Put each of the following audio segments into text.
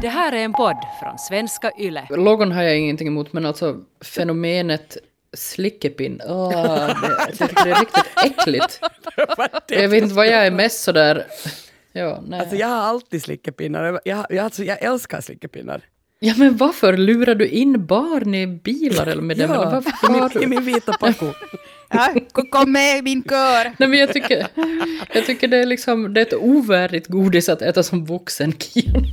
Det här är en podd från svenska YLE. Logon har jag ingenting emot, men alltså fenomenet slickepinn, åh, det, jag tycker det är riktigt äckligt. Jag vet inte vad jag är mest sådär... Ja, nej. Alltså jag har alltid slickepinnar. Jag, jag, alltså, jag älskar slickepinnar. Ja men varför lurar du in barn i bilar eller med dem? Eller varför har min, i min vita Paco. Ja, kom med i min kör. Nej men jag tycker, jag tycker det är liksom, det är ett ovärdigt godis att äta som vuxen Kion.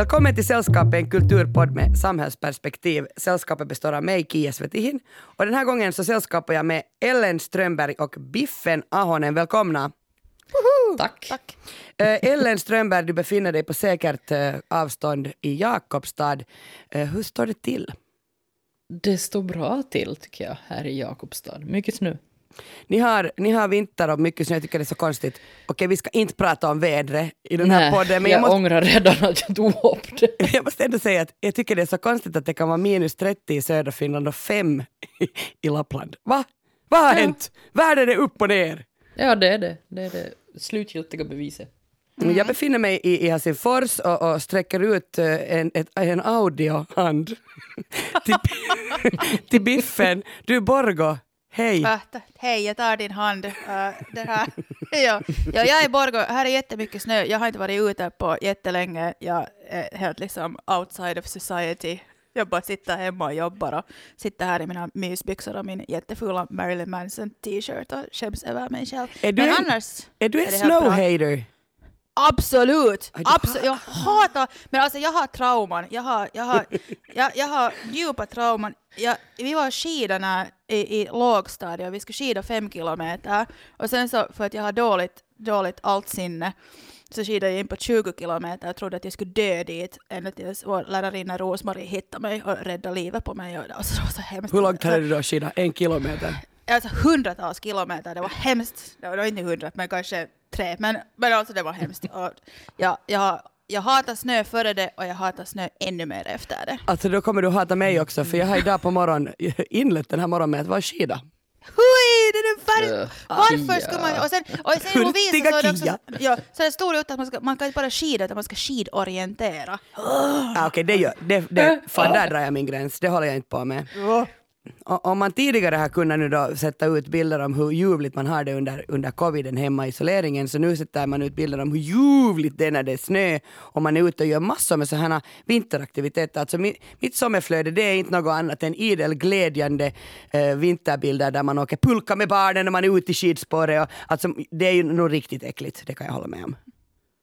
Välkommen till Sällskapet, en kulturpodd med samhällsperspektiv. Sällskapet består av mig, Kia Svetihin. Och den här gången så sällskapar jag med Ellen Strömberg och Biffen Ahonen. Välkomna! Tack. Tack. Eh, Ellen Strömberg, du befinner dig på säkert eh, avstånd i Jakobstad. Eh, hur står det till? Det står bra till tycker jag här i Jakobstad. Mycket snö. Ni har, ni har vinter och mycket snö, jag tycker det är så konstigt. Okej, vi ska inte prata om vädret i den här Nej, podden, men jag, jag måste, ångrar redan att jag tog upp det. jag måste ändå säga att jag tycker det är så konstigt att det kan vara minus 30 i södra Finland och 5 i, i Lappland. Va? Vad har Ja. hänt? Världen är upp och ner. Ja det är det. Det är det slutgiltiga beviset. Mm. Jag befinner mig i, i Helsingfors och, och sträcker ut eh, en, ett, en audiohand till, till Biffen. Du Borgo, hej. Äh, hej, jag tar din hand. Äh, det här. ja. Ja, jag är Borgå. Här är jättemycket snö. Jag har inte varit ute på jättelänge. Jag är helt liksom outside of society. Jag bara sitter hemma och jobbar och sitter här i mina mysbyxor och min jättefula Marilyn Manson t-shirt och skäms över mig själv. Är du Men en- annars... Är du en snowhater? Absolut! Absolut. Jag hatar, men alltså jag har trauman. Jag har, jag har, jag, jag har djupa trauman. Jag, vi var skidorna i, i lågstadiet och vi skulle skida fem kilometer. Och sen så, för att jag har dåligt, dåligt altsinne, så skidade jag in på 20 kilometer och trodde att jag skulle dö dit. Ända tills vår lärarinna Rosmarie hittade mig och räddade livet på mig. Och det, var så hemskt. Hur långt hade du då skidat? En kilometer? Alltså hundratals kilometer, det var hemskt. Det var inte hundra, men kanske tre. Men, men alltså det var hemskt. Och jag, jag, jag hatar snö före det och jag hatar snö ännu mer efter det. Alltså då kommer du hata mig också för jag har idag på morgonen inlett den här morgonen med att vara skida. Hui, det är den färg... Varför ska man... Och sen, och sen i Hurtiga så är det också... Ja, så det stor ut att man, ska, man kan inte bara skida utan man ska skidorientera. Ah, Okej, det gör det, det, fan där drar jag min gräns, det håller jag inte på med. Om man tidigare har kunnat nu då sätta ut bilder om hur ljuvligt man har det under, under coviden hemma i isoleringen, så nu sätter man ut bilder om hur ljuvligt det är när det är snö och man är ute och gör massor med sådana vinteraktiviteter. Alltså mitt, mitt sommarflöde det är inte något annat än idel glädjande eh, vinterbilder där man åker pulka med barnen när man är ute i skidspåret. Och, alltså, det är ju nog riktigt äckligt, det kan jag hålla med om.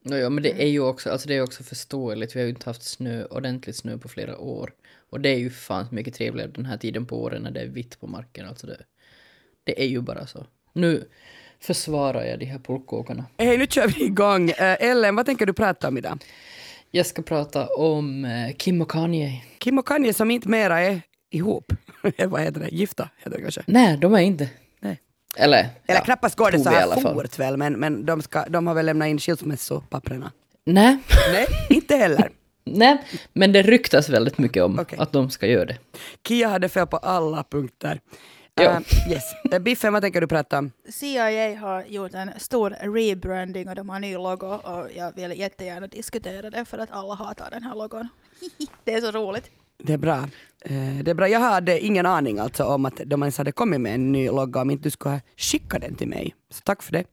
Ja, men det är ju också, alltså det är också förståeligt. Vi har ju inte haft snö, ordentligt snö på flera år. Och det är ju fan mycket trevligare den här tiden på året när det är vitt på marken. Alltså det, det är ju bara så. Nu försvarar jag de här pulkåkarna. Hej, nu kör vi igång. Eh, Ellen, vad tänker du prata om idag? Jag ska prata om eh, Kim och Kanye. Kim och Kanye som inte mera är ihop. vad heter det? Gifta heter det kanske? Nej, de är inte. Nej. Eller, Eller ja, knappast går det så här fort väl, men, men de, ska, de har väl lämnat in skilsmässopapperna? Nej. Nej, inte heller. Nej, men det ryktas väldigt mycket om Okej. att de ska göra det. Kia hade fel på alla punkter. Uh, yes. Eh, Biffen, vad tänker du prata om? CIA har gjort en stor rebranding och de har ny logo och jag vill jättegärna diskutera det för att alla hatar den här logon. Det är så roligt. Det är bra. Eh, det är bra. Jag hade ingen aning alltså om att de ens hade kommit med en ny logga om inte du skulle ha skickat den till mig. Så tack för det.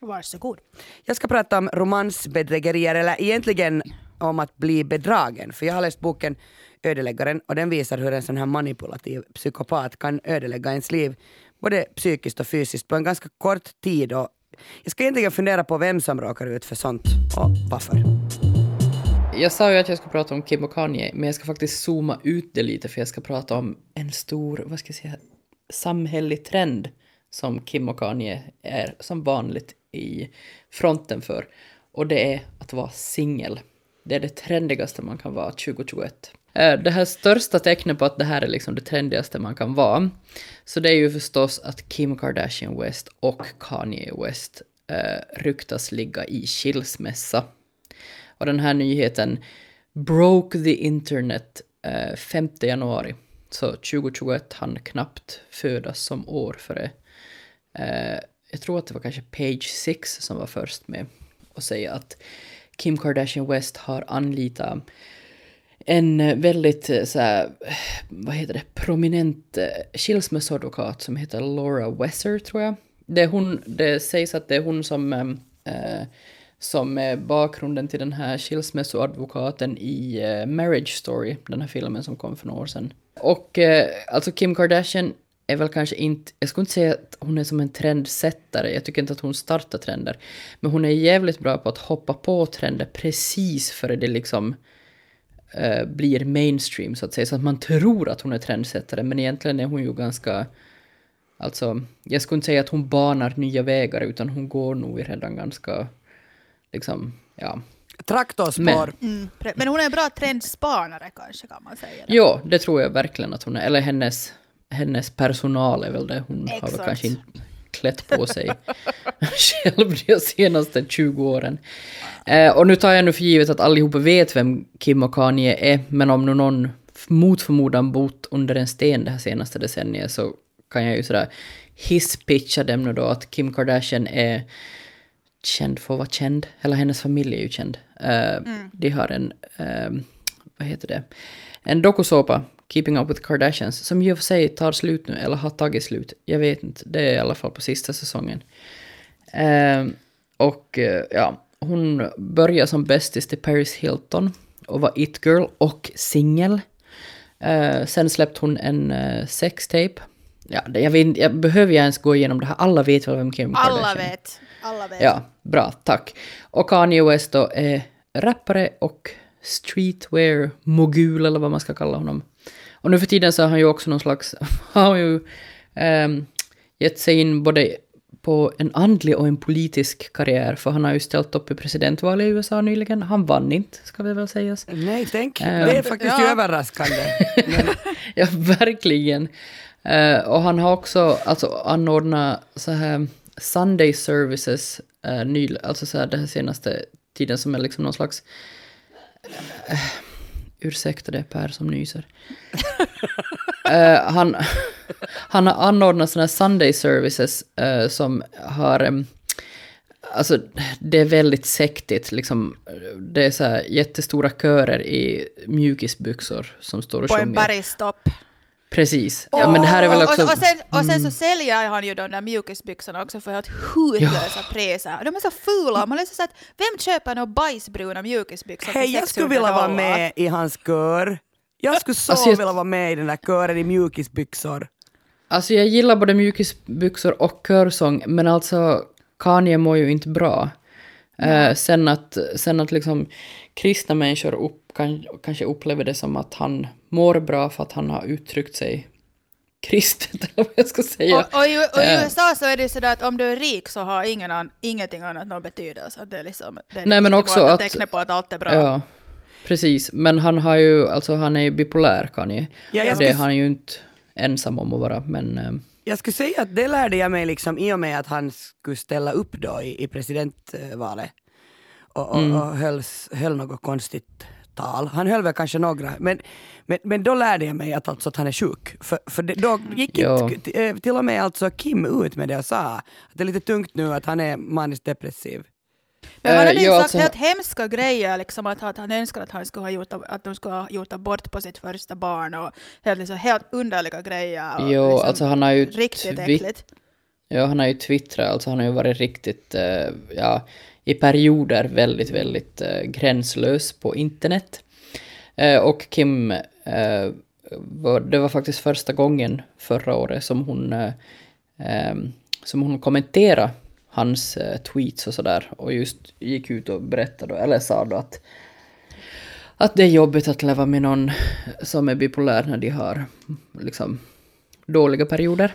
Varsågod. Jag ska prata om romansbedrägerier, eller egentligen om att bli bedragen. För jag har läst boken Ödeläggaren och den visar hur en sån här manipulativ psykopat kan ödelägga ens liv både psykiskt och fysiskt på en ganska kort tid. Och jag ska egentligen fundera på vem som råkar ut för sånt och varför. Jag sa ju att jag ska prata om Kim och Kanye, men jag ska faktiskt zooma ut det lite för jag ska prata om en stor, vad ska jag säga, samhällelig trend som Kim och Kanye är som vanligt i fronten för. Och det är att vara singel. Det är det trendigaste man kan vara 2021. Eh, det här största tecknet på att det här är liksom det trendigaste man kan vara, så det är ju förstås att Kim Kardashian West och Kanye West eh, ryktas ligga i skilsmässa. Och den här nyheten broke the internet eh, 5 januari. Så 2021 hann knappt födas som år före. Eh, jag tror att det var kanske Page 6 som var först med att säga att Kim Kardashian West har anlitat en eh, väldigt eh, så här, vad heter det, prominent eh, skilsmässoadvokat som heter Laura Wesser tror jag. Det, är hon, det sägs att det är hon som, äh, som är bakgrunden till den här skilsmässoadvokaten i äh, Marriage Story, den här filmen som kom för några år sedan. Och äh, alltså Kim Kardashian är väl kanske inte, jag skulle inte säga att hon är som en trendsättare, jag tycker inte att hon startar trender. Men hon är jävligt bra på att hoppa på trender precis före det liksom eh, blir mainstream så att säga. Så att man tror att hon är trendsättare, men egentligen är hon ju ganska... Alltså, jag skulle inte säga att hon banar nya vägar, utan hon går nog redan ganska, liksom, ja. Traktorspår. Men- Mm. Men hon är en bra trendspanare kanske kan man säga. Jo, det tror jag verkligen att hon är. Eller hennes, hennes personal är väl det. Hon har väl Exakt. kanske inte klätt på sig själv de senaste 20 åren. Eh, och nu tar jag nu för givet att allihopa vet vem Kim och Kanye är, men om nu någon mot förmodan bott under en sten det här senaste decenniet så kan jag ju sådär hisspitcha dem nu då att Kim Kardashian är känd för att vara känd. Hela hennes familj är ju känd. Eh, De har en, eh, vad heter det, en dokusåpa, Keeping Up With Kardashians, som ju för sig tar slut nu, eller har tagit slut. Jag vet inte, det är i alla fall på sista säsongen. Eh, och eh, ja, hon började som bästis till Paris Hilton och var it-girl och singel. Eh, sen släppte hon en uh, sextape. Ja, jag, vet, jag behöver jag ens gå igenom det här? Alla vet väl vem Kim Kardashian Alla är? vet. Alla vet. Ja, bra, tack. Och Kanye West då är rappare och streetwear-mogul eller vad man ska kalla honom. Och nu för tiden så har han ju också någon slags, har ju um, gett sig in både på en andlig och en politisk karriär, för han har ju ställt upp i presidentvalet i USA nyligen. Han vann inte, ska vi väl säga. Nej, tänk. Eh. Det är faktiskt Ja. överraskande. Ja, verkligen. Eh, och han har också alltså, anordnat så här Sunday services, uh, ny, alltså så här den senaste tiden som är liksom någon slags... Uh, ursäkta det Per som nyser. Eh, han, han har anordnat sådana här Sunday services eh, som har... em, Alltså, det är väldigt sektigt. Liksom, det är så här jättestora körer i mjukisbyxor som står och På en sjunger. bergstopp. Precis. Ja, men det här är väl också... Och, och, sen, och sen så säljer han ju de där mjukisbyxorna också för helt hutlösa priser. De är så fula. Man är så att vem köper några bajsbruna mjukisbyxor hej, jag skulle 600 vilja vara med i hans kör. Jag skulle så Alltså, jag- vilja vara med i den där kören i mjukisbyxor. Alltså jag gillar både mjukisbyxor och körsång, men alltså Kanye mår ju inte bra. Eh, sen att, sen att liksom kristna människor upp, kan, kanske upplever det som att han mår bra för att han har uttryckt sig kristet, eller vad jag ska säga. Och, och, i, och i Eh. USA så är det sådär att om du är rik så har ingen an, ingenting annat någon betydelse. Det är liksom, det är Nej, men inte också att- teckna på att allt är bra. Ja, precis. Men han har ju, alltså han är ju bipolär Kanye. Ja, jag det är han ju inte ensam om att vara, men... eh, Jag skulle säga att det lärde jag mig liksom i och med att han skulle ställa upp då i, i presidentvalet och, och, Mm. och hölls, höll något konstigt tal. Han höll väl kanske några, men, men, men då lärde jag mig att, alltså att han är sjuk. För, för det, då gick Ja. inte, eh, till och med alltså Kim ut med det och sa att det är lite tungt nu att han är maniskt depressiv. Men han Eh, hade ju sagt alltså- helt hemska grejer, liksom att, att han önskar att, han skulle ha gjort, att de skulle ha gjort abort på sitt första barn och helt, liksom, helt underliga grejer. Och Jo, liksom, alltså han har ju Riktigt äckligt. Ja, han har ju twittrat, alltså han har ju varit riktigt, eh, ja, i perioder väldigt, väldigt eh, gränslös på internet. Eh, och Kim, eh, var, det var faktiskt första gången förra året som hon, eh, ehm, som hon kommenterade hans eh, tweets och sådär och just gick ut och berättade, eller sa då att att det är jobbigt att leva med någon som är bipolär när de har liksom dåliga perioder.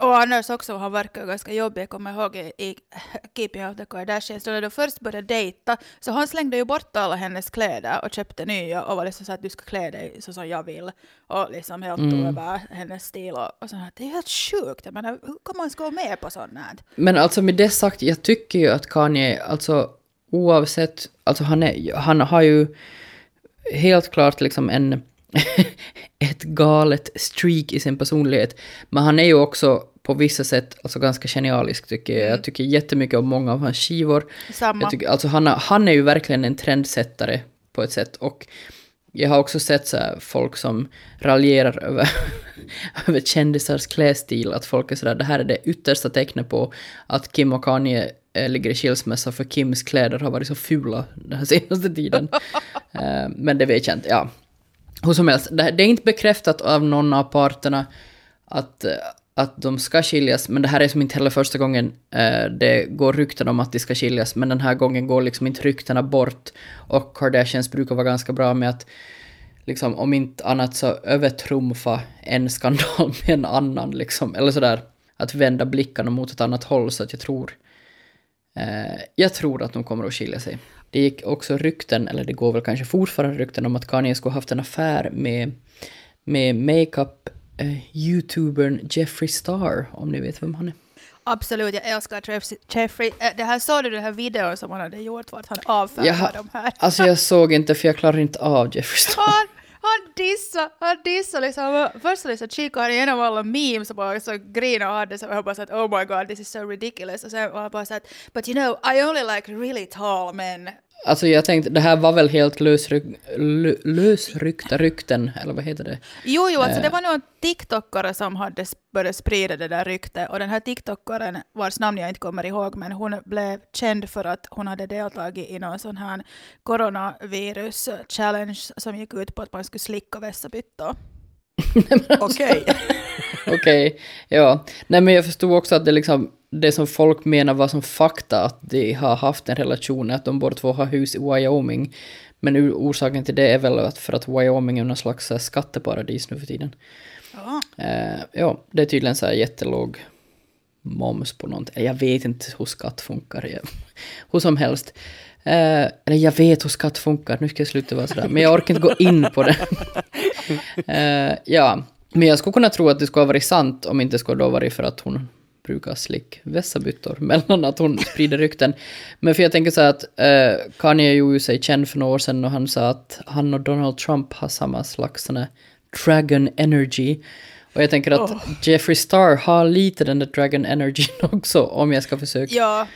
Och annars också, han verkar ganska jobbig. Jag kommer ihåg i, i Keeping Up the Kardashians, då när de först började dejta, så han slängde ju bort alla hennes kläder och köpte nya och var liksom så att du ska klä dig så som jag vill. Och liksom helt tog över hennes stil och, och så här. Det är helt sjukt. Jag menar, hur kan man gå med på sånt här? Men alltså med det sagt, jag tycker ju att Kanye, alltså oavsett, alltså han, är, han har ju helt klart liksom en, ett galet streak i sin personlighet. Men han är ju också på vissa sätt alltså ganska genialisk tycker jag. Jag tycker jättemycket om många av hans skivor. Samma. Jag tycker, alltså han, han är ju verkligen en trendsättare på ett sätt. Och jag har också sett så folk som raljerar över, över kändisars klädstil. Att folk är sådär, det här är det yttersta tecknet på att Kim och Kanye eh, ligger i skilsmässa för Kims kläder har varit så fula den här senaste tiden. Eh, men det vet jag inte, ja. Hur som helst, det, det är inte bekräftat av någon av parterna att, eh, att de ska skiljas, men det här är som inte heller första gången eh, det går rykten om att de ska skiljas, men den här gången går liksom inte ryktena bort. Och Kardashians brukar vara ganska bra med att, liksom, om inte annat så övertrumfa en skandal med en annan, liksom, eller sådär. Att vända blickarna mot ett annat håll, så att jag tror Eh, jag tror att de kommer att skilja sig. Det gick också rykten, eller det går väl kanske fortfarande rykten om att Kanye skulle ha haft en affär med, med makeup eh, youtubern Jeffree Star, om ni vet vem han är. Absolut, jag älskar Jeff- Jeffrey. Eh, Det här såg du den här videon som han hade gjort vart han avfärdar Jaha. de här. Alltså jag såg inte, för jag klarar inte av Jeffree Star. Han, han dissade, han dissade liksom, först liksom kikade han igenom alla memes och bara så grinade och hade så jag bara så att oh my god this is so ridiculous och sen var han bara så att but you know I only like really tall men Alltså jag tänkte, det här var väl helt lösryck, lö, lösryckta rykten, eller vad heter det? Jo, jo, alltså Eh. det var någon TikTokare som hade börjat sprida det där ryktet och den här TikTokaren, vars namn jag inte kommer ihåg, men hon blev känd för att hon hade deltagit i någon sån här coronavirus-challenge som gick ut på att man skulle slicka vässabyttor. Okej. Okej, ja. Nej men jag förstod också att det liksom, det som folk menar var som fakta att de har haft en relation, att de båda två har hus i Wyoming. Men orsaken till det är väl att för att Wyoming är någon slags eh, skatteparadis nu för tiden. Ja. Eh, ja, det är tydligen så här jättelåg moms på någonting. Jag vet inte hur skatt funkar. Jag, hur som helst. Eh, eller jag vet hur skatt funkar, nu ska jag sluta vara sådär. Men jag orkar inte gå in på det. eh, ja, men jag skulle kunna tro att det skulle ha varit sant om inte skulle ha varit för att hon brukar slick vässabyttor mellan att hon sprider rykten. Men för jag tänker så här att eh, Kanye gjorde sig känd för några år sedan och han sa att han och Donald Trump har samma slags sån här dragon energy. Och jag tänker att Jeffree Star har lite den där dragon energy också om jag ska försöka ja.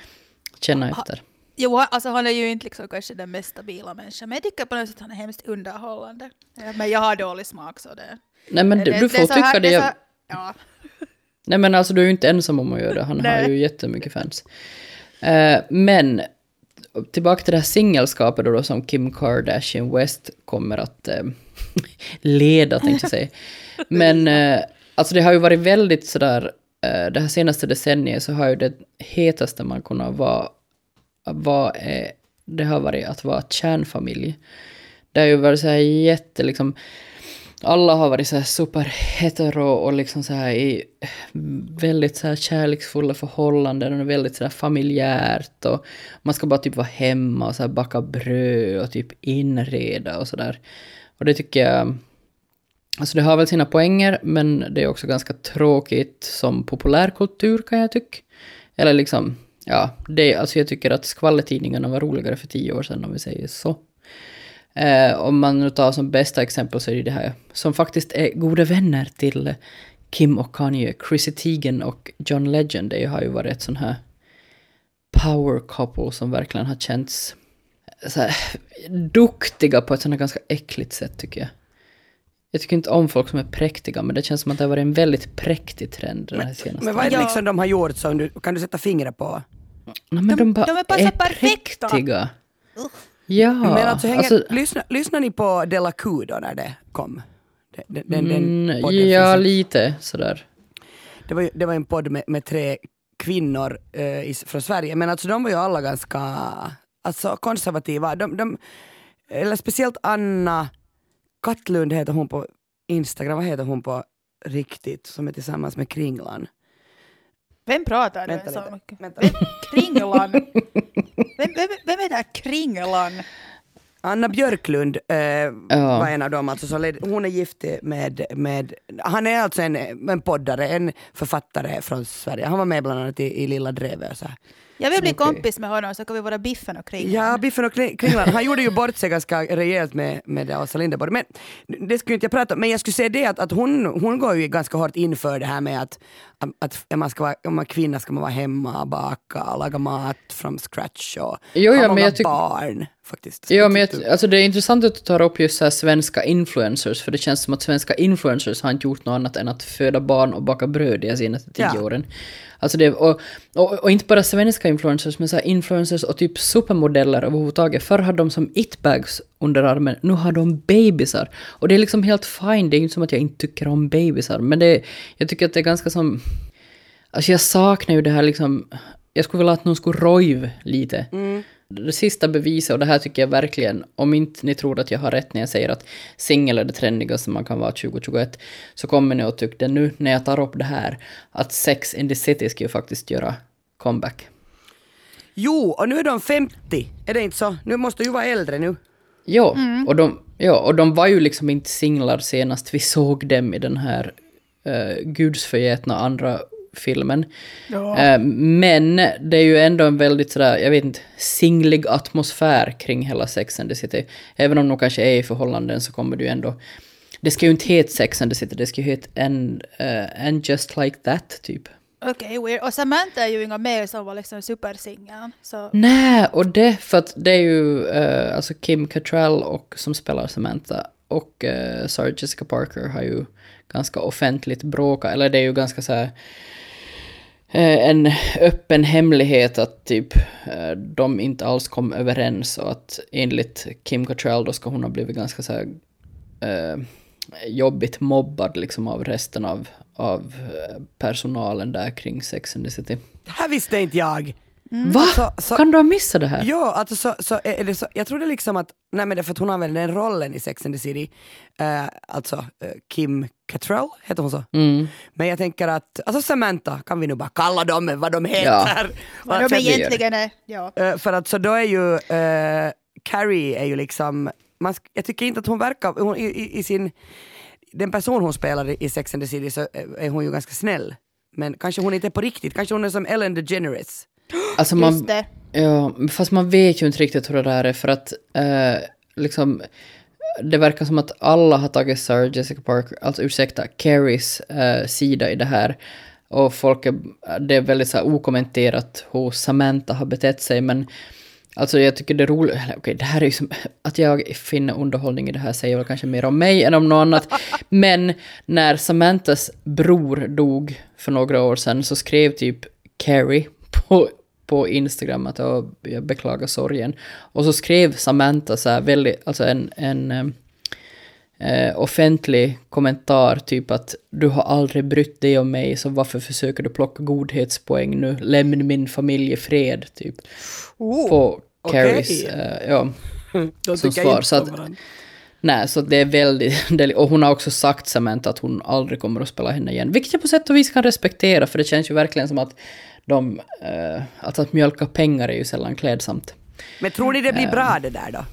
känna efter. Jo, alltså han är ju inte liksom kanske den mest stabila människan, men jag tycker på något sätt att han är hemskt underhållande. Ja, Men jag har dålig smak så det... Nej men det- du, det- du det får så här- tycka det. är Jag, så- Ja. Nej men alltså du är ju inte ensam om att göra det. Han har ju jättemycket fans. Eh, men tillbaka till det här singelskapet då, då som Kim Kardashian West kommer att eh, leda tänkte jag säga. Men eh, alltså det har ju varit väldigt sådär, det här senaste decenniet så har ju det hetaste man kunnat vara, vara det har varit att vara kärnfamilj. Det har ju varit så här jätte liksom, alla har varit så här superhetero och liksom så här i eh, väldigt så här kärleksfulla förhållanden och väldigt så här familjärt och man ska bara typ vara hemma och så här baka bröd och typ inreda och sådär. Och det tycker jag, alltså det har väl sina poänger men det är också ganska tråkigt som populärkultur kan jag tycka. Eller liksom, ja, det, alltså jag tycker att skvallertidningarna var roligare för tio år sedan om vi säger så. Eh, om man nu tar som bästa exempel så är det det här som faktiskt är goda vänner till Kim och Kanye, Chrissy Teigen och John Legend. Det har ju varit ett sån här power couple som verkligen har känts så här, duktiga på ett sånt här ganska äckligt sätt tycker jag. Jag tycker inte om folk som är präktiga, men det känns som att det har varit en väldigt präktig trend den här senaste. Men vad är det liksom de har gjort som du, kan du sätta fingret på? Nej, men de, bara de är bara så perfekta. präktiga. Ja, Men alltså, hänger, alltså lyssna, lyssnar ni på Della Q då när det kom? Den, den, den, den mm, podden ja, finns- lite sådär. det, var, det var en podd med, med tre kvinnor eh, i, från Sverige, men alltså de var ju alla ganska alltså, konservativa. De, de, eller speciellt Anna Kattlund heter hon på Instagram, vad heter hon på riktigt, som är tillsammans med Kringlan? Vem pratar Vänta du så lite, mycket? vänta. Vem, Kringlan? Vem, vem, vem är det här Kringlan? Anna Björklund eh, var en av dem. Alltså, som led, hon är gift med, med, han är alltså en, en poddare, en författare från Sverige. Han var med bland annat i, i Lilla Drevet. Så här. Jag vill bli Okej. kompis med honom så kan vi vara Biffen och Kringlan. Ja, Biffen och Kring- Kringlan. Han gjorde ju bort sig ganska rejält med, med det, Åsa Linderborg. Men det skulle inte jag prata om. Men jag skulle säga det att, att hon, hon går ju ganska hårt in för det här med att, att om man ska vara, om man är kvinna ska man vara hemma och baka och laga mat from scratch och Jo, ha ja, men många barn. Faktiskt. Ja, men jag, alltså det är intressant att du tar upp just så här svenska influencers, för det känns som att svenska influencers har inte gjort något annat än att föda barn och baka bröd de senaste tio Ja. åren. Alltså det, och, och, och inte bara svenska influencers, men så här influencers och typ supermodeller överhuvudtaget. Förr hade de som it-bags under armen, nu har de bebisar. Och det är liksom helt fine, det är inte som att jag inte tycker om bebisar, men det, jag tycker att det är ganska som... Alltså jag saknar ju det här liksom... Jag skulle vilja att någon skulle rojv lite. Mm. Det sista beviset, och det här tycker jag verkligen, om inte ni tror att jag har rätt när jag säger att singel är det trendigaste man kan vara 2021, så kommer ni att tycka det nu när jag tar upp det här, att Sex in the City ska ju faktiskt göra comeback. Jo, och nu är de 50. Är det inte så? Nu måste du ju vara äldre nu. Ja, och de, ja, och de var ju liksom inte singlar senast vi såg dem i den här uh, gudsförgätna andra filmen. Eh, men det är ju ändå en väldigt sådär, jag vet inte, singlig atmosfär kring hela Sex and the City. Även om de kanske är i förhållanden så kommer det ju ändå... Det ska ju inte heta Sex and the City, det ska ju heta And, uh, and just like that, typ. Okej, weird. Och Samantha är ju inga mer som var liksom supersingeln. Så Nej, och det för att det är ju eh, alltså Kim Cattrall och, som spelar Samantha och uh, Sarah Jessica Parker har ju ganska offentligt bråkat, eller det är ju ganska så här eh, Eh, en öppen hemlighet att typ eh, de inte alls kom överens och att enligt Kim Cattrall då ska hon ha blivit ganska så här eh, jobbigt mobbad liksom av resten av, av eh, personalen där kring Sex and the City. Det här visste inte jag. Va? Så- så- kan du ha missat det här? Ja, alltså så, så är det så, jag trodde liksom att, nej men det är för att hon använder den rollen i Sex and the City, eh, alltså eh, Kim Cattrall, heter hon så? Mm. Men jag tänker att, alltså Samantha, kan vi nu bara kalla dem vad de heter? Ja. vad För de egentligen är. Ja. eh, för att så då är ju, eh, Carrie är ju liksom, man, jag tycker inte att hon verkar, hon, i, i, i sin, den person hon spelar i, i Sex and the City så är hon ju ganska snäll. Men kanske hon inte är på riktigt, kanske hon är som Ellen DeGeneres. Alltså man, Just det. Ja, fast man vet ju inte riktigt hur det där är för att eh, liksom det verkar som att alla har tagit Sarah Jessica Parker, alltså ursäkta, Carries eh, sida i det här. Och folk är, det är väldigt så här okommenterat hur Samantha har betett sig men Alltså jag tycker det är roligt, eller okej det här är ju som, att jag finner underhållning i det här säger väl kanske mer om mig än om något annat. Men när Samanthas bror dog för några år sedan så skrev typ Carrie på, på Instagram att "Åh, jag beklagar sorgen. Och så skrev Samantha så här väldigt, alltså en, en eh, offentlig kommentar, typ att du har aldrig brytt dig om mig, så varför försöker du plocka godhetspoäng nu? Lämna min familj i fred, typ. Oh, på. Carries, eh, ja. Som svar, så att-. Nej, så det är väldigt... Och hon har också sagt Samantha att hon aldrig kommer att spela henne igen. Vilket jag på sätt och vis kan respektera, för det känns ju verkligen som att de... Eh, att, att mjölka pengar är ju sällan klädsamt. Men tror ni det blir bra det där då?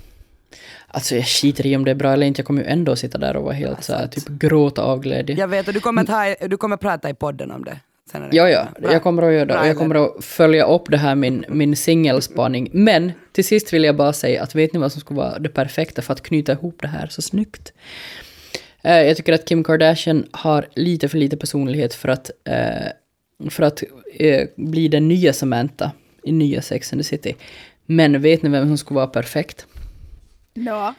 Alltså jag skiter i om det är bra eller inte, jag kommer ju ändå sitta där och vara helt så här, typ gråta av glädje. Jag vet, och du kommer, att ha, du kommer prata i podden om det. Sen Ja, ja, Bra. jag kommer att göra det. Och jag kommer att följa upp det här, min, min singelspaning. Men till sist vill jag bara säga att vet ni vad som skulle vara det perfekta för att knyta ihop det här så snyggt? Eh, jag tycker att Kim Kardashian har lite för lite personlighet för att, eh, för att eh, bli den nya Samantha i nya Sex and the City. Men vet ni vem som skulle vara perfekt? Ja.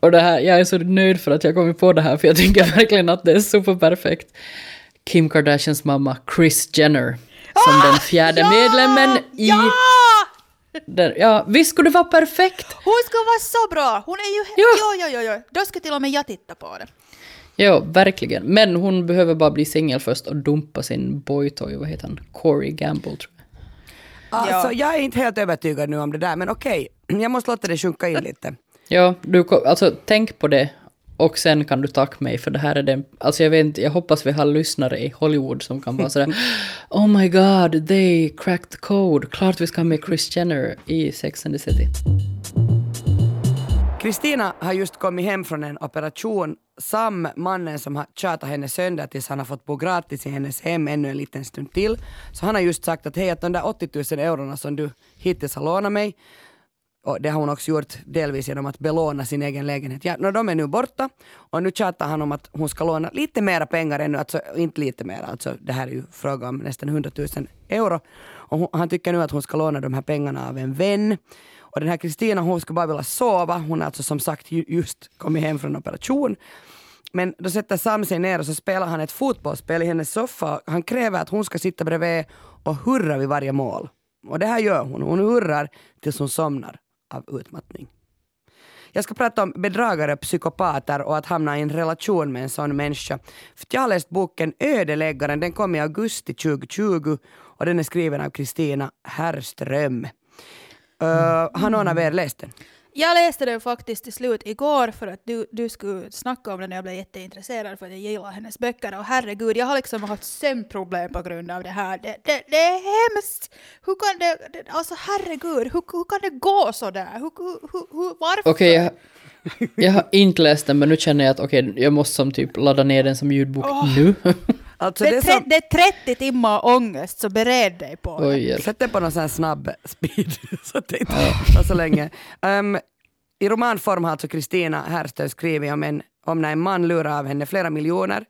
Och det här, jag är så nöjd för att jag kommit på det här, för jag tycker verkligen att det är superperfekt. Kim Kardashians mamma, Kris Jenner, som den fjärde medlemmen i... Ja! Den, ja, visst skulle det vara perfekt? Hon ska vara så bra! Hon är ju... Ja. Ja, ja, ja, ja. Då ska till och med jag titta på det. Ja, verkligen. Men hon behöver bara bli singel först och dumpa sin boytoy, vad heter han? Corey Gamble, tror jag. Alltså, Ja. jag är inte helt övertygad nu om det där, men okej. Jag måste låta det sjunka in lite. Ja, du, alltså tänk på det och sen kan du tacka mig för det här är den, alltså jag vet inte, jag hoppas vi har lyssnare i Hollywood som kan vara sådär Oh my god, they cracked the code, klart vi ska ha med Kris Jenner i Sex and the City. Kristina har just kommit hem från en operation. Sam, mannen som har tjatat henne sönder tills han har fått bo gratis i hennes hem ännu en liten stund till. Så han har just sagt att hej, att de där 80 000 eurona som du hittills har lånat mig, och det har hon också gjort delvis genom att belåna sin egen lägenhet. Ja, no, de är nu borta och nu tjatar han om att hon ska låna lite mera pengar ännu, alltså inte lite mera, alltså det här är ju fråga om nästan 100 000 euro. Och hon, han tycker nu att hon ska låna de här pengarna av en vän. Och den här Kristina hon skulle bara vilja sova, hon har alltså som sagt just kommit hem från operation. Men då sätter Sam sig ner och så spelar han ett fotbollsspel i hennes soffa. Han kräver att hon ska sitta bredvid och hurra vid varje mål. Och det här gör hon. Hon hurrar tills hon somnar av utmattning. Jag ska prata om bedragare, psykopater och att hamna i en relation med en sån människa. För jag har läst boken Ödeläggaren, den kom i augusti 2020 och den är skriven av Kristina Herrström. Uh, har någon av er läst den? Jag läste den faktiskt till slut igår för att du, du skulle snacka om den och jag blev jätteintresserad för att jag gillar hennes böcker och herregud, jag har liksom haft sömnproblem på grund av det här. Det, det, det är hemskt! Hur kan det, det alltså herregud, hur, hur kan det gå sådär? Hur, hur, hur, varför? Okej, jag, jag har inte läst den men nu känner jag att okej, jag måste som typ ladda ner den som ljudbok nu. Alltså det, det är tre, som, det är 30 timmar ångest, så bered dig på det. Oj. Sätt det på någon sån här snabb speed så att det inte tar så länge. Um, I romanform har alltså Kristina Herrström skrivit om, en, om när en man lurar av henne flera miljoner,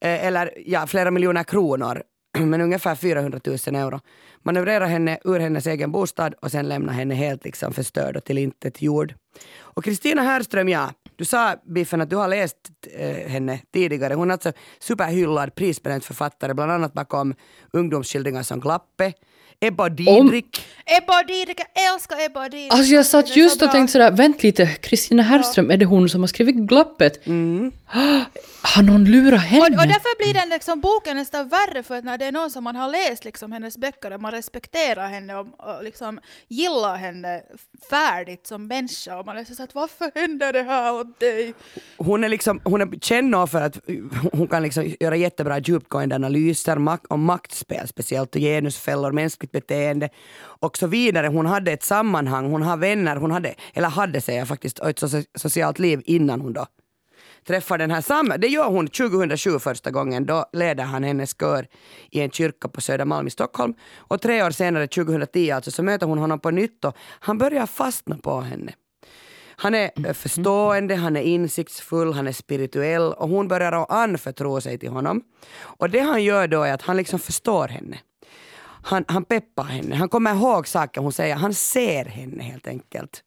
eh, eller ja, flera miljoner kronor, men ungefär 400 000 euro. Manövrerar henne ur hennes egen bostad och sen lämnar henne helt liksom förstörd och till intet jord. Och Kristina Herrström, ja, du sa Biffen att du har läst eh, henne tidigare. Hon är alltså superhyllad, prisbelönt författare, bland annat bakom ungdomsskildringar som Glappe, Ebba Didrik. Ebba Didrik, jag älskar Ebba Didrik. Alltså jag satt just och bra. tänkte sådär, vänt lite, Kristina Herrström, är det hon som har skrivit Glappet? Mm. Har någon lurat henne? Och, och därför blir den liksom, boken nästan värre för att när det är någon som man har läst liksom, hennes böcker och man respekterar henne och, och liksom gillar henne färdigt som människa och man är så att varför händer det här åt dig? Hon är, liksom, hon är känd nog för att hon kan liksom göra jättebra djupgående analyser mak- om maktspel speciellt och genusfällor, mänskligt beteende och så vidare. Hon hade ett sammanhang, hon har vänner, hon hade, eller hade säger jag faktiskt, ett socialt liv innan hon då träffar den här Sam. Det gör hon 2007 första gången. Då leder han hennes kör i en kyrka på Södermalm i Stockholm. Och tre år senare, 2010 alltså, så möter hon honom på nytt och han börjar fastna på henne. Han är eh, förstående, han är insiktsfull, han är spirituell och hon börjar anförtro sig till honom. Och det han gör då är att han liksom förstår henne. Han, han peppar henne, han kommer ihåg saker hon säger, han ser henne helt enkelt.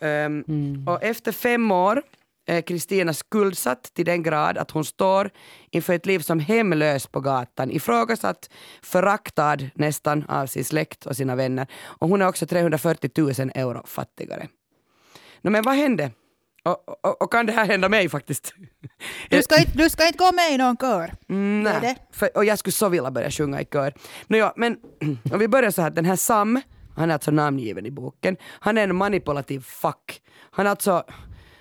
Ehm, Och efter fem år är Kristina skuldsatt till den grad att hon står inför ett liv som hemlös på gatan, ifrågasatt, föraktad nästan av sin släkt och sina vänner. Och hon är också 340 000 euro fattigare. No, men vad hände? Och, och, och kan det här hända mig faktiskt? Du ska, inte, du ska inte gå med i någon kör. Mm, nej. För, och jag skulle så vilja börja sjunga i kör. No, ja, men om vi börjar så här, den här Sam, han är alltså namngiven i boken. Han är en manipulativ fuck. Han är alltså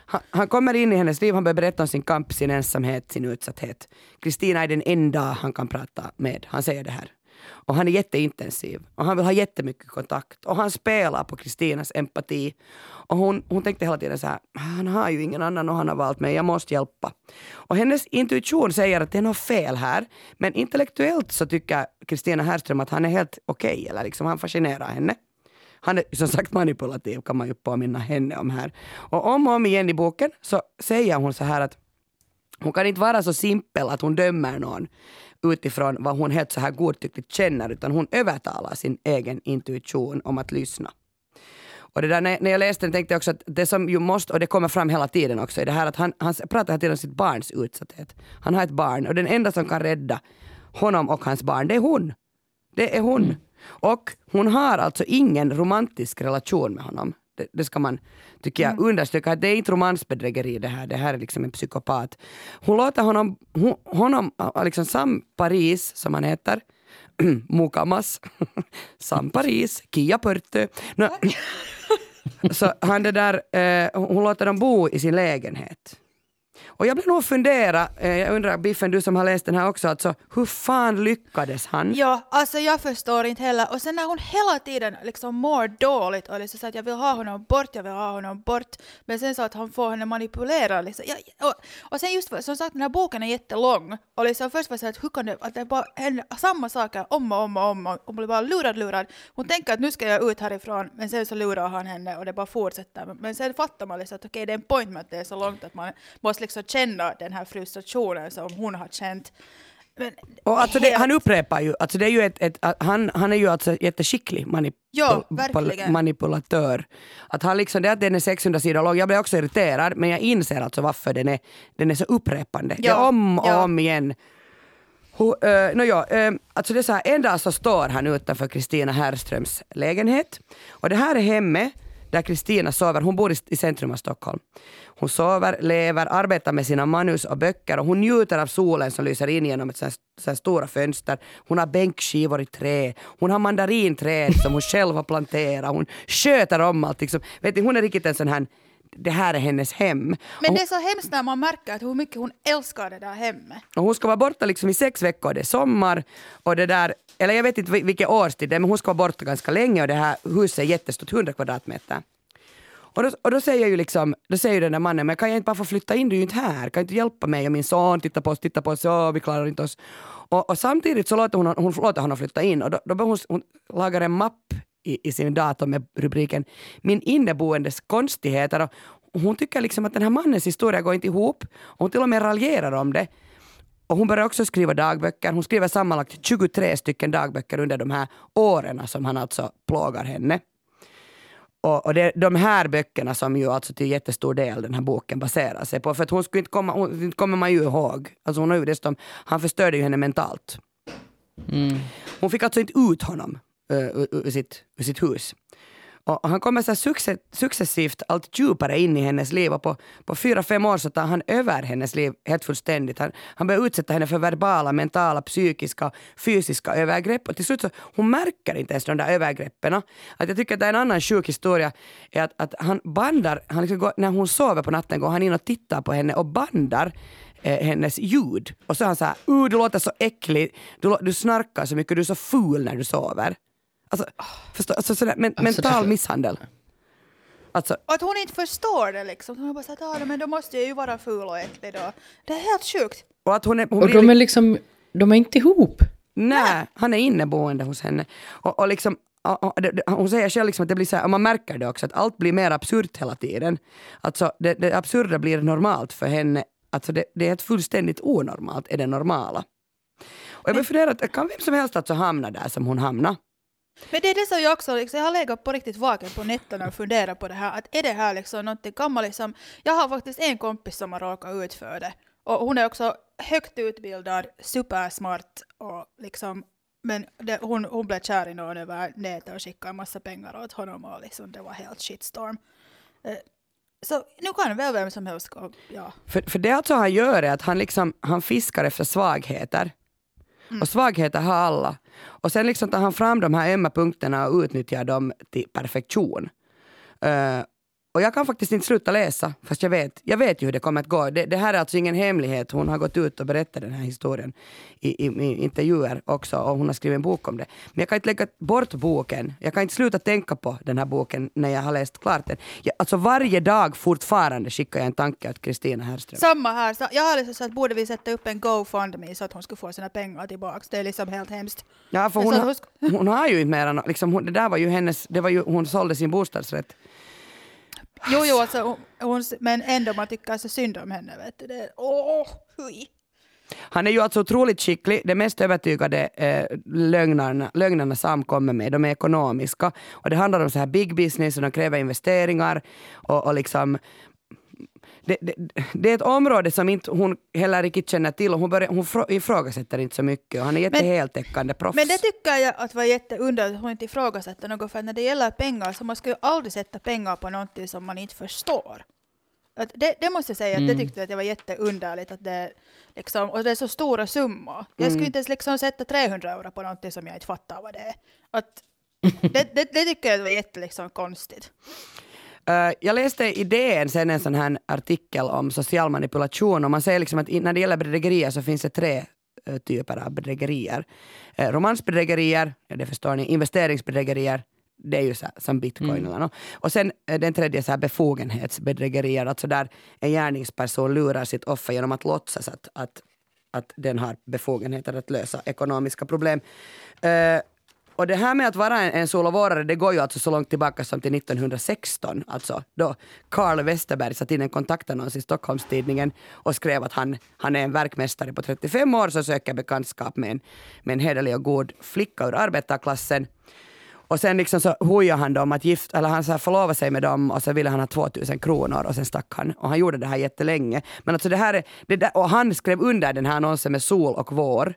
han, han kommer in i hennes liv, han börjar berätta om sin kamp, sin ensamhet, sin utsatthet. Kristina är den enda han kan prata med. Han säger det här. Och han är jätteintensiv och han vill ha jättemycket kontakt och han spelar på Kristinas empati. Och hon, hon tänkte hela tiden så här, han har ju ingen annan och han har valt mig, jag måste hjälpa. Och hennes intuition säger att det är något fel här, men intellektuellt så tycker Kristina Herrström att han är helt okej, eller liksom han fascinerar henne. Han är som sagt manipulativ kan man ju påminna henne om här. Och om och om igen i boken så säger hon så här att hon kan inte vara så simpel att hon dömer någon utifrån vad hon helt så här godtyckligt känner utan hon övertalar sin egen intuition om att lyssna. Och det där, när, jag läste den tänkte jag också att det som ju måste, och det kommer fram hela tiden också, är det här att han, han pratar hela tiden om sitt barns utsatthet. Han har ett barn och den enda som kan rädda honom och hans barn, det är hon. Det är hon. Och hon har alltså ingen romantisk relation med honom. Det, det ska man, tycker jag, understryka. att Det är inte romansbedrägeri det här, det här är liksom en psykopat. Hon låter honom, hon, honom äh, liksom Sam Paris, som han heter, Mukamas, Sam Paris, Kia Pörtö. No, så han det där, eh, hon låter dem bo i sin lägenhet. Och jag blev nog fundera, eh, jag undrar Biffen du som har läst den här också, alltså hur fan lyckades han? Ja, alltså jag förstår inte heller. Och sen när hon hela tiden liksom mår dåligt och liksom så att jag vill ha honom bort, jag vill ha honom bort. Men sen så att han får henne manipulerad. Liksom. Ja, och, och sen just som sagt den här boken är jättelång. Och liksom först var det så att hur kan det, att det bara händer samma saker om och om och om. Och hon blir bara lurad, lurad. Hon tänker att nu ska jag ut härifrån, men sen så lurar han henne och det bara fortsätter. Men sen fattar man liksom att okej, okay, det är en point med att det är så långt att man måste liksom känna den här frustrationen som hon har känt. Men Och alltså det, helt- han upprepar ju, alltså det är ju ett, ett, att han, han är ju alltså jätteskicklig manip, verkligen. manipulatör. Att han liksom, det att den är 600 sidor lång, jag blev också irriterad men jag inser alltså varför den är, den är så upprepande. det är om och ja. om igen. Uh, no, ja, eh, alltså det är så här, en dag så står han utanför Kristina Herrströms lägenhet och det här är hemmet där Kristina sover. Hon bor i, centrum av Stockholm. Hon sover, lever, arbetar med sina manus och böcker och hon njuter av solen som lyser in genom ett sånt, sånt stora fönster. Hon har bänkskivor i trä. Hon har mandarinträd som hon själv har planterat. Hon sköter om allt. Liksom. Vet ni, hon är riktigt en sån här det här är hennes hem. Men Och det är så hemskt när man märker att hur mycket hon älskar det där hemmet. och hon ska vara borta liksom i sex veckor, det är sommar och det där, eller jag vet inte vil- vilken årstid det är, men hon ska vara borta ganska länge och det här huset är jättestort, 100 kvadratmeter. Och då, och då säger ju liksom, då säger ju den där mannen, men kan jag inte bara få flytta in, du är ju inte här, kan inte hjälpa mig och min son, titta på oss, titta på oss, åh, vi klarar inte oss. Och, och samtidigt så låter hon, hon låter honom flytta in och då, då hon, hon lagar en mapp i, i sin dator med rubriken Min inneboendes konstigheter och hon tycker liksom att den här mannens historia går inte ihop och hon till och med raljerar om det. Och hon börjar också skriva dagböcker. Hon skriver sammanlagt 23 stycken dagböcker under de här åren som han alltså plågar henne. Och, och det är de här böckerna som ju alltså till jättestor del den här boken baserar sig på. För att hon skulle inte komma, hon, kommer man ju ihåg. Alltså hon har ju dessutom, han förstörde ju henne mentalt. Hon fick alltså inte ut honom ur, ur, sitt, ur sitt hus. Och han kommer så här successivt allt djupare in i hennes liv och på, på fyra, fem år så tar han över hennes liv helt fullständigt. Han, han börjar utsätta henne för verbala, mentala, psykiska, fysiska övergrepp och till slut så hon märker inte ens de där övergreppen. Att jag tycker att det är en annan sjuk historia är att, att han bandar, han liksom går, när hon sover på natten går han in och tittar på henne och bandar eh, hennes ljud. Och så är han så här, uh, du låter så äcklig, du, du snarkar så mycket, du är så ful när du sover. Alltså, förstå, alltså sådär, men, Alltså, mental det här- misshandel. Alltså, Och att hon inte förstår det liksom. Hon bara såhär, ah, men då måste jag ju vara ful och äcklig då. Det är helt sjukt. och att hon är, hon Och de är liksom, de är inte ihop. Nej, han är inneboende hos henne. Och, och liksom, och, och, det- det- hon säger själv liksom att det blir så här, och man märker det också, att allt blir mer absurt hela tiden. Alltså det, det absurda blir normalt för henne. Alltså det, det är ett fullständigt onormalt, är det normala. Och jag börjar fundera, att kan vem som helst alltså hamna där som hon hamnar? Men det är det som jag också, liksom, jag har legat på riktigt vaken på nätterna och funderat på det här, att är det här liksom någonting gammalt liksom, jag har faktiskt en kompis som har råkat ut för det. Och hon är också högt utbildad, supersmart och liksom, men det, hon, hon blev kär i någon över nätet och skickade en massa pengar åt honom och liksom, det var helt shitstorm. Eh, Så nu kan väl vem som helst gå, ja. För, för det alltså han gör är att han, liksom, han fiskar efter svagheter. Och svagheter har alla. Och sen liksom tar han fram de här ömma punkterna och utnyttjar dem till perfektion. Uh, och jag kan faktiskt inte sluta läsa, fast jag vet, jag vet ju hur det kommer att gå. Det, det här är alltså ingen hemlighet. Hon har gått ut och berättat den här historien i, i, i intervjuer också och hon har skrivit en bok om det. Men jag kan inte lägga bort boken. Jag kan inte sluta tänka på den här boken när jag har läst klart den. Jag, alltså varje dag fortfarande skickar jag en tanke åt Kristina Herrström. Samma här, så jag har liksom sagt borde vi sätta upp en GoFundMe så att hon skulle få sina pengar tillbaks. Det är liksom helt hemskt. Ja, för hon, hon hon har ju inte mer än, liksom, hon, det där var ju hennes, det var ju, hon sålde sin bostadsrätt. Jo, jo, alltså, hon, hon, men ändå man tycker så synd om henne. Vet du. Det, åh, hui. Han är ju alltså otroligt skicklig. Det mest övertygade eh, lögnarna, lögnerna Sam kommer med, de är ekonomiska. Och det handlar om så här big business och de kräver investeringar. Och, och liksom, det, det, det är ett område som inte hon heller riktigt känner till och hon, börjar, hon frå- ifrågasätter inte så mycket och han är jätteheltäckande proffs. Men det tycker jag att var jätteunderligt att hon inte ifrågasätter något. För när det gäller pengar så man ska ju aldrig sätta pengar på någonting som man inte förstår. Att det, det måste jag säga, att det tyckte jag att det var jätteunderligt. Att det, liksom, och det är så stora summor. Jag skulle inte ens liksom sätta 300 euro på någonting som jag inte fattar vad det är. Att, det, det, det tycker jag var jätte liksom, jag läste i DN sen en sån här artikel om social manipulation och man säger liksom att när det gäller bedrägerier så finns det tre typer av bedrägerier. Uh, romansbedrägerier, ja, det förstår ni, investeringsbedrägerier, det är ju så här, som bitcoin eller något. Och sen den tredje så här befogenhetsbedrägerier, alltså där en gärningsperson lurar sitt offer genom att låtsas att, att, att den har befogenheter att lösa ekonomiska problem. Eh, och det här med att vara en, en sol och vårare, det går ju alltså så långt tillbaka som till 1916, alltså då Carl Westerberg satte in en kontaktannons i Stockholms-Tidningen och skrev att han, han är en verkmästare på 35 år som söker bekantskap med en, med en hederlig och god flicka ur arbetarklassen. Och sen liksom så hojade han dem att gift, eller han så här förlova sig med dem och så ville han ha 2000 kronor och sen stack han. Och han gjorde det här jättelänge. Men alltså det här är, det där, och han skrev under den här annonsen med sol och vår.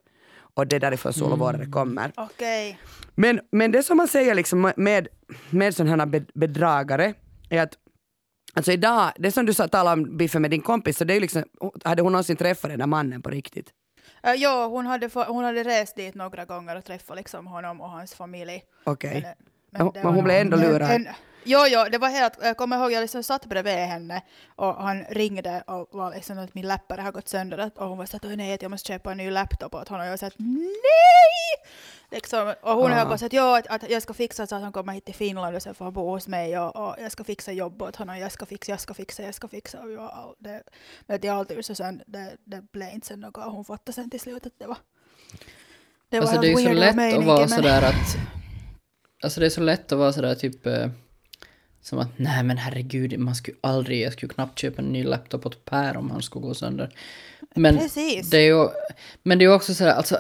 Och det är därifrån sol och vårare kommer. Okej. Men, men det som man säger liksom med, med sådana här bed- bedragare är att Alltså idag, det som du sa, talade om Biffen med din kompis, så det är liksom, hade hon någonsin träffat den där mannen på riktigt? Uh, ja, hon hade, hon hade rest dit några gånger och träffat liksom honom och hans familj. Okej. Men, Men hon- var hon blev ändå en- lurad. en- Jo, jo, det var helt, jag kommer ihåg, jag liksom satt bredvid henne och han ringde och var liksom att min läppare har gått sönder och hon var så att "Oj, nej, jag måste köpa en ny laptop åt honom och jag sa att nej! Liksom, och hon Ah. höll på så att, ja, att, att jag ska fixa så att han kommer hit till Finland och sen får han bo hos mig och, och jag ska fixa jobb åt honom, jag ska fixa, jag ska fixa, jag ska fixa. Och jag, det, men det, alltid så sen, det, det blev inte sen något och hon fattade sen till slut att det var det Alltså helt det är ju så lätt att vara men- sådär att... Alltså det är så lätt att vara sådär typ... Eh, som att nej men herregud, man skulle aldrig, jag skulle knappt köpa en ny laptop åt Per om han skulle gå sönder. Men Precis. det är ju, men det är också sådär, alltså...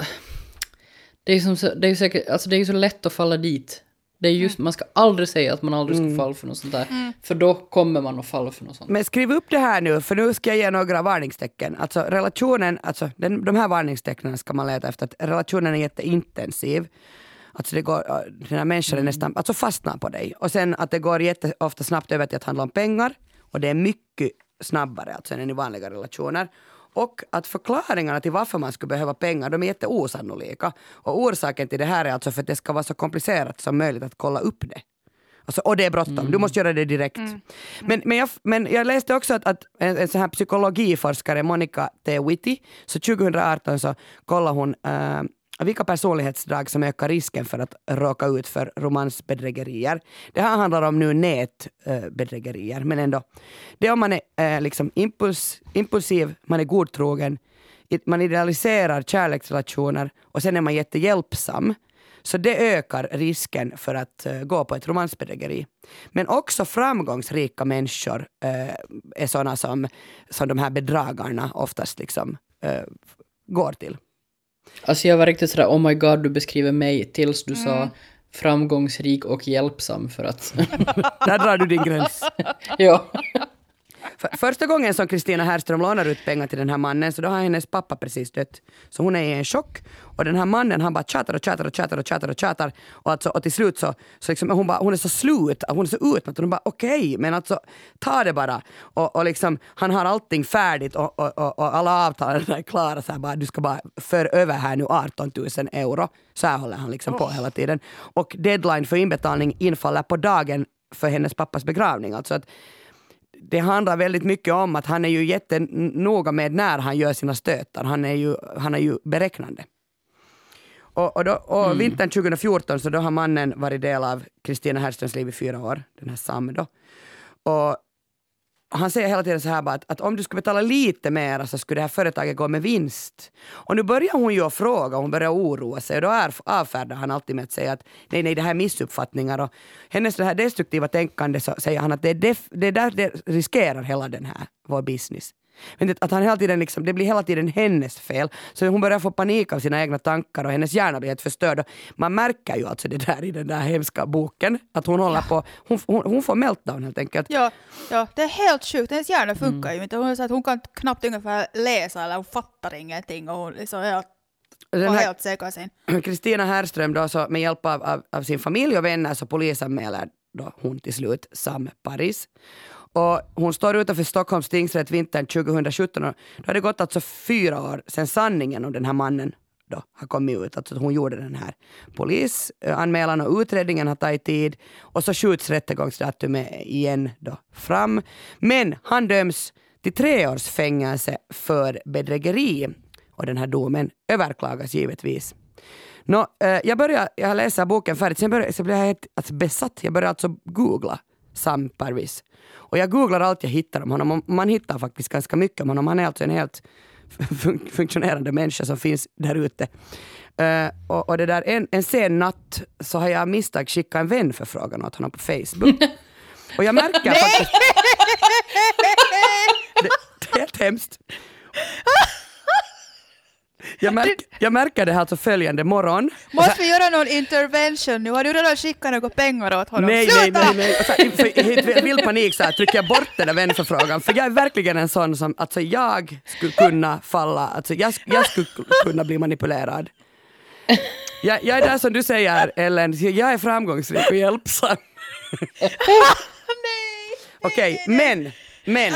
Det är ju som så, det är säkert, alltså det är ju så lätt att falla dit. Det är just, man ska aldrig säga att man aldrig ska falla för något sånt där. För då kommer man att falla för något sånt. Men skriv upp det här nu, för nu ska jag ge några varningstecken. Alltså relationen, alltså den, de här varningstecknen ska man leta efter. Att relationen är jätteintensiv. Alltså det går, den här människan är nästan, alltså fastnar på dig. Och sen att det går jätteofta snabbt över till att handla om pengar. Och det är mycket snabbare alltså än i vanliga relationer. Och att förklaringarna till varför man skulle behöva pengar, de är jätteosannolika. Och orsaken till det här är alltså för att det ska vara så komplicerat som möjligt att kolla upp det. Alltså, och det är bråttom, du måste göra det direkt. Men, men, jag, men jag läste också att, att en, en sån här psykologiforskare, Monica T. Whitty, så 2018 så kollade hon äh, vilka personlighetsdrag som ökar risken för att råka ut för romansbedrägerier. Det här handlar om nu nätbedrägerier, men ändå. Det är om man är eh, liksom impuls, impulsiv, man är godtrogen, man idealiserar kärleksrelationer och sen är man jättehjälpsam. Så det ökar risken för att eh, gå på ett romansbedrägeri. Men också framgångsrika människor eh, är sådana som, som de här bedragarna oftast liksom, eh, går till. Alltså jag var riktigt sådär, oh my god, du beskriver mig tills du sa framgångsrik och hjälpsam för att... Där drar du din gräns. ja. För, första gången som Kristina Härström lånar ut pengar till den här mannen så då har hennes pappa precis dött. Så hon är i en chock och den här mannen han bara tjatar och tjatar och tjatar och tjatar och tjatar och, alltså, och till slut så, så liksom, hon, bara, hon är så slut, hon är så utmattad. Hon bara okej, men alltså ta det bara. Och, och liksom, han har allting färdigt och, och, och, och alla avtal är klara. Så här, bara, du ska bara föra över här nu 18 000 euro. Så här håller han liksom på hela tiden. Och deadline för inbetalning infaller på dagen för hennes pappas begravning. Alltså att, det handlar väldigt mycket om att han är ju jättenoga med när han gör sina stötar. Han är ju, han är ju beräknande. Och, och, då, och vintern 2014 så då har mannen varit del av Kristina Herrströms liv i fyra år, den här Sam då. Och han säger hela tiden så här bara att, att om du skulle betala lite mer så skulle det här företaget gå med vinst. Och nu börjar hon ju att fråga, hon börjar oroa sig och då är, avfärdar han alltid med att säga att nej, nej, det här är missuppfattningar och hennes det här destruktiva tänkande så säger han att det är, def, det är där det riskerar hela den här, vår business. Men det, att han hela tiden liksom, det blir hela tiden hennes fel. Så hon börjar få panik av sina egna tankar och hennes hjärna blir helt förstörd. Och Man märker ju alltså det där i den där hemska boken, att hon håller på, hon, hon, hon får meltdown helt enkelt. Ja, ja, det är helt sjukt. Hennes hjärna funkar ju inte. Hon, så att hon kan knappt ungefär läsa eller hon fattar ingenting och hon liksom helt, Den här-. Kristina Härström då så med hjälp av, av, av sin familj och vänner så polisanmäler då hon till slut Sam Paris. Och hon står utanför Stockholms tingsrätt vintern 2017 och då har det gått alltså fyra år sedan sanningen om den här mannen då har kommit ut. Alltså hon gjorde den här polisanmälan och utredningen har tagit tid och så skjuts rättegångsdatumet igen då fram. Men han döms till tre års fängelse för bedrägeri och den här domen överklagas givetvis. Nå, eh, jag började, jag läser boken färdigt, sen började, blev jag helt alltså, besatt. Jag började alltså googla Sam Parvis. Och jag googlar allt jag hittar om honom och man hittar faktiskt ganska mycket om honom. Han är alltså en helt fun funktionerande människa som finns där ute. Uh, och, och, det där, en, en sen natt så har jag misstag skickat en vänförfrågan åt honom på Facebook. och jag märker faktiskt... det, det är helt hemskt. Jag, märk, jag märker det här alltså följande morgon. Måste vi göra någon intervention nu? Har du redan skickat några pengar åt honom? Nej, nej, nej, nej. Alltså, vild panik så här, trycker jag bort den där vänförfrågan. För jag är verkligen en sån som, alltså jag skulle kunna falla, alltså jag, jag skulle kunna bli manipulerad. Jag, jag är där som du säger Ellen, jag är framgångsrik och hjälpsam. Okej, okay, men, men,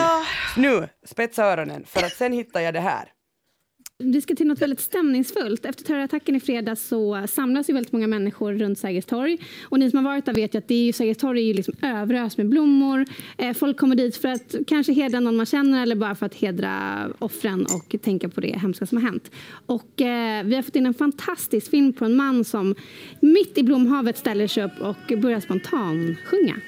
nu spetsa öronen för att sen hittar jag det här. Vi ska till något väldigt stämningsfullt. Efter terrorattacken i fredags så samlas ju väldigt många människor runt Sergels torg. Och ni som har varit där vet ju att det är ju, Sergels torg är ju liksom överöst med blommor. Eh, folk kommer dit för att kanske hedra någon man känner eller bara för att hedra offren och tänka på det hemska som har hänt. Och eh, vi har fått in en fantastisk film på en man som mitt i blomhavet ställer sig upp och börjar spontan sjunga.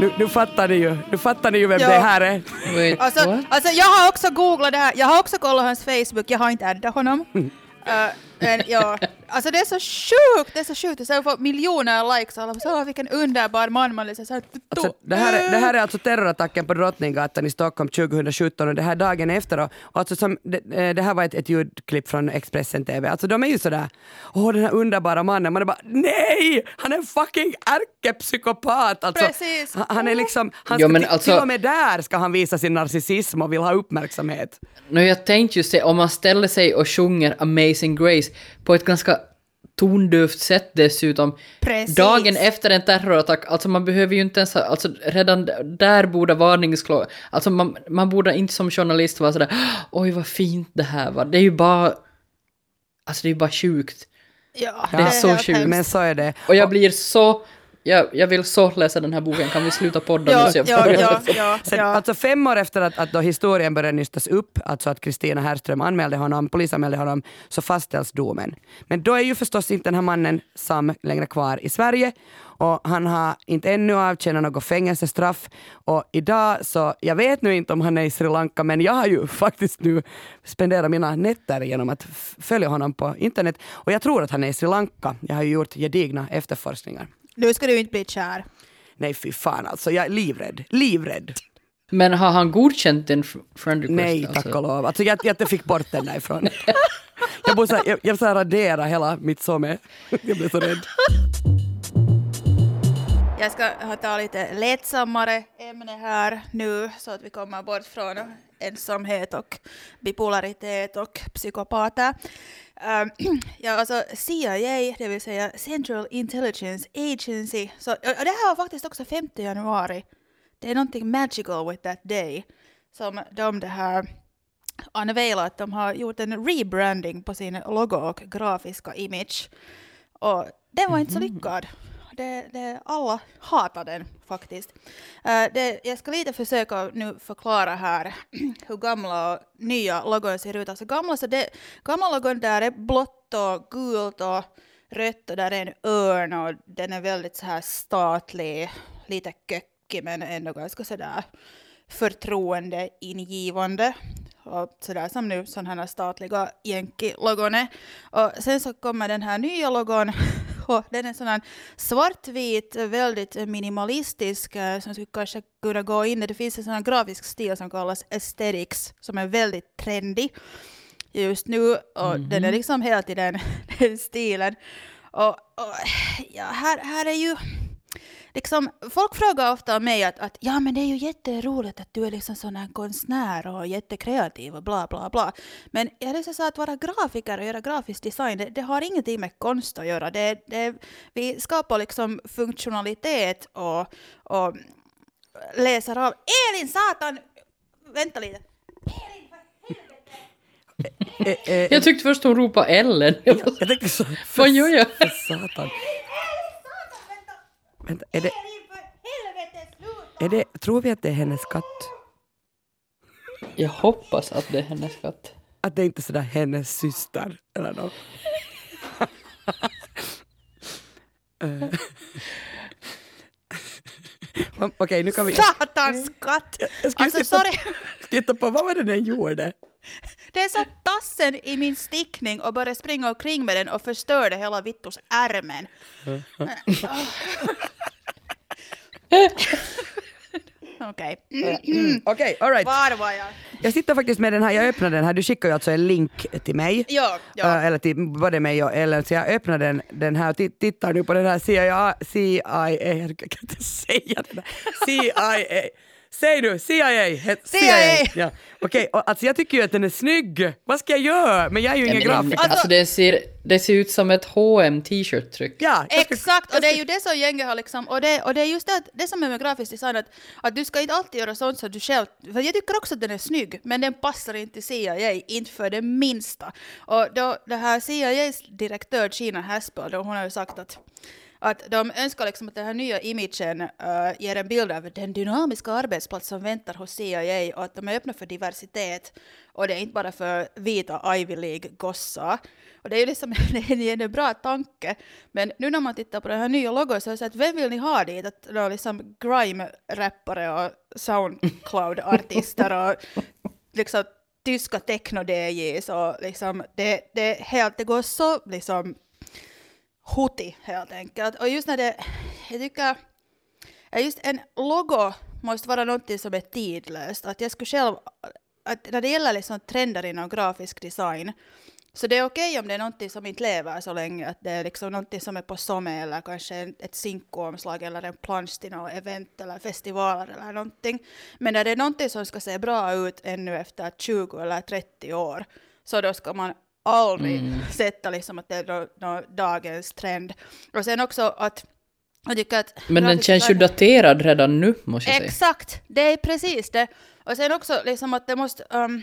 Nu, nu fattar ni ju, nu fattar ni ju vem ja. det här är. Wait, alltså, alltså, jag har också googlat det här, jag har också kollat hans Facebook, jag har inte addat honom. Uh, men ja, alltså det är så sjukt, det är så sjukt. Så jag får miljoner likes och alla så vilken underbar man. man liksom, så här, alltså, det, här är, det här är alltså terrorattacken på Drottninggatan i Stockholm 2017 och det här dagen efter. Och, alltså som, det, eh, det här var ett, ett ljudklipp från Expressen TV. Alltså de är ju sådär, åh den här underbara mannen. Man är bara, nej! Han är en fucking ärkepsykopat! Alltså, Precis. Han, han är liksom, han ska, jo, men alltså, till och med där ska han visa sin narcissism och vill ha uppmärksamhet. No, jag tänkte just det, om man ställer sig och sjunger Amazing Grace på ett ganska tondövt sätt dessutom. Precis. Dagen efter en terrorattack, alltså man behöver ju inte ens ha, alltså redan där borde varningsklå, alltså man, man borde inte som journalist vara sådär oj vad fint det här var, det är ju bara, alltså det är ju bara sjukt. Ja, det är så sjukt. Men så är det. Och jag blir så jag, jag vill så läsa den här boken, kan vi sluta podda ja, nu? Så jag ja, ja, ja, Sen, ja. Alltså fem år efter att, att då historien började nystas upp, alltså att Kristina Herrström anmälde honom, polisanmälde honom, så fastställs domen. Men då är ju förstås inte den här mannen Sam längre kvar i Sverige och han har inte ännu avtjänat något fängelsestraff och idag så, jag vet nu inte om han är i Sri Lanka men jag har ju faktiskt nu spenderat mina nätter genom att följa honom på internet och jag tror att han är i Sri Lanka. Jag har ju gjort gedigna efterforskningar. Nu ska du inte bli kär. Nej fy fan alltså, jag är livrädd. Livrädd. Men har han godkänt din friend request? Nej, tack alltså? och lov. Alltså, jag, jag fick bort den därifrån. jag borde jag, jag radera hela mitt somme. jag blev så rädd. Jag ska ta lite lättsammare ämne här nu så att vi kommer bort från ensamhet och bipolaritet och psykopater. Um, ja, alltså CIA, det vill säga Central Intelligence Agency, så, och det här var faktiskt också 5 januari. Det är någonting magical with that day som de det här unveilat att de har gjort en rebranding på sin logo och grafiska image. Och den var inte så mhm. lyckad det, det, alla hatar den faktiskt. Uh, det, jag ska lite försöka nu förklara här hur gamla och nya logon ser ut. Alltså gamla, så det, gamla logon där är blått och gult och rött och där är en örn och den är väldigt så här statlig, lite kökig men ändå ganska sådär förtroendeingivande och sådär som nu sådana här statliga jänki-logon är. Och sen så kommer den här nya logon och den är sån svartvit, väldigt minimalistisk, eh, som skulle kanske kunna gå in Det finns en sån grafisk stil som kallas aesthetics, som är väldigt trendig just nu. Och mm -hmm. den är liksom helt i den, den stilen. Och, och ja, här, här är ju liksom, folk frågar ofta mig att, att ja men det är ju jätteroligt att du är liksom sån här konstnär och jättekreativ och bla bla bla. Men jag liksom sa att vara grafiker och göra grafisk design, det, det har ingenting med konst att göra. Det, det, vi skapar liksom funktionalitet och, och läser av. Elin satan! Vänta lite. Eh, eh, Jag tyckte först hon ropade Ellen. Jag jag tänkte så... Vad gör jag? För satan. Vänta, är det, är det... Tror vi att det är hennes katt? Jag hoppas att det är hennes katt. Att det inte är sådär hennes syster eller något. Eh. Okej, nu kan vi Satans katt! Alltså titta- sorry. titta på vad var det den gjorde. Det så tassen i min stickning och började springa omkring med den och förstörde hela Vittus ärmen. Okej, Okej, alright. var var jag? Jag sitter faktiskt med den här, jag öppnade den här, du skickade ju alltså en link till mig. Ja, ja. Äh, eller till både mig och Ellen, så jag öppnar den, den här och ti- tittar nu på den här CIA, CIA, jag kan inte säga det där, CIA. Säg du, CIA! het- CIA. Ja. Okej, och alltså jag tycker ju att den är snygg. Vad ska jag göra? Men jag är ju Ja, ingen grafiker. alltså, det, ser, det ser ut som ett hm t-shirt-tryck. Ja, jag ska- Exakt, och det är ju det som gänget har liksom, och det, och det är just det, det som är med grafisk design, att, att du ska inte alltid göra sånt som du själv, för jag tycker också att den är snygg, men den passar inte till CIA, inte för det minsta. Och då, det här CIAs direktör Gina Haspel, då hon har ju sagt att att de önskar liksom att den här nya imagen uh, ger en bild av den dynamiska arbetsplats som väntar hos CIA och att de är öppna för diversitet. Och det är inte bara för vita Ivy League-gossar. Och det är ju liksom en, en bra tanke. Men nu när man tittar på den här nya logon så är det så att vem vill ni ha dit? Att är liksom grime-rappare och Soundcloud-artister och liksom tyska techno-DJs och liksom det, det, helt, det går så liksom huti helt enkelt. Och just när det, jag tycker, just en logo måste vara någonting som är tidlöst. Att jag skulle själv, att när det gäller liksom trender inom grafisk design, så det är okej om det är någonting som inte lever så länge, att det är liksom någonting som är på somme eller kanske ett Cinco-omslag eller en plansch till något event eller festivaler eller någonting. Men när det är någonting som ska se bra ut ännu efter 20 eller 30 år, så då ska man aldrig sätta liksom att det är nå- nå dagens trend. Och sen också att jag tycker att Men den känns ju daterad redan nu, måste jag säga. Exakt, det är precis det. Och sen också liksom att det måste... Um,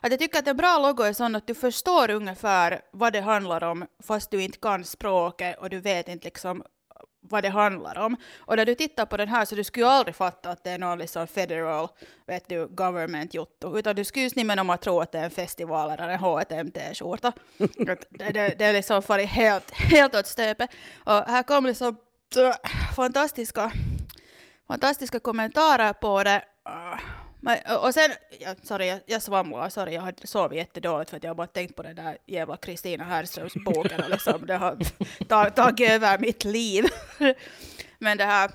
att jag tycker att en bra logo är sån att du förstår ungefär vad det handlar om fast du inte kan språket och du vet inte liksom vad det handlar om. Och när du tittar på den här så du skulle ju aldrig fatta att det är någon liksom federal vet du, government jotto, utan du skulle ju snimmen tro att det är en festival eller en HTMT-skjorta. Att det, det, det är liksom farit helt, helt åt stöpet. Och här kom liksom äh, fantastiska fantastiska kommentarer på det. Men, och sen, ja, sorry, jag, jag svamlar, sorry, jag har sovit jättedåligt för att jag har bara tänkt på den där jävla Kristina Härströms boken och liksom, det har tagit tagit över mitt liv. Men det här,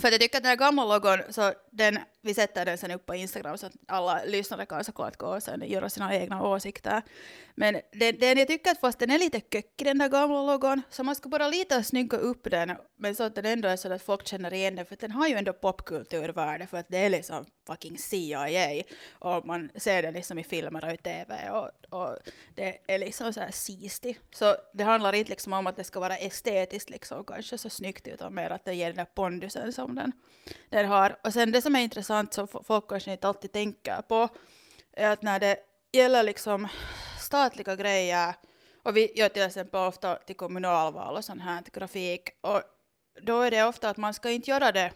för att jag tycker att den här gamla logon, så den, vi sätter den sen upp på Instagram så att alla lyssnare kan såklart gå och sen göra sina egna åsikter. Men den, den, jag tycker att fast den är lite köckig den där gamla logon, så man ska bara lite snygga upp den, men så att den ändå är så att folk känner igen den, för att den har ju ändå popkulturvärde, för att det är liksom fucking CIA, och man ser det liksom i filmer och i TV, och, och det är liksom så här sisti. Så det handlar inte liksom om att det ska vara estetiskt liksom, kanske så snyggt, utan mer att det ger den där pondusen som den, den har. Och sen det som är intressant, som folk kanske inte alltid tänker på, är att när det gäller liksom statliga grejer, och vi gör till exempel ofta till kommunalval och sån här till grafik, och då är det ofta att man ska inte göra det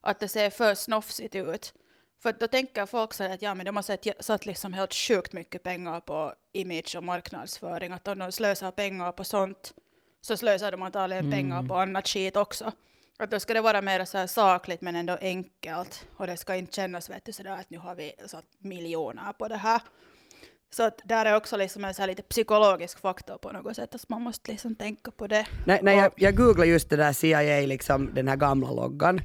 att det ser för snofsigt ut. För då tänker folk så här att ja, men de har satt, satt liksom helt sjukt mycket pengar på image och marknadsföring, att om de slösar pengar på sånt så slösar de antagligen pengar på annat skit också. Att då ska det vara mer så här sakligt men ändå enkelt och det ska inte kännas vet du, sådär att nu har vi satt miljoner på det här. Så att där är också liksom en så lite psykologisk faktor på något sätt, att man måste liksom tänka på det. Nej, nej, jag, jag googlade just det där CIA, liksom, den här gamla loggan.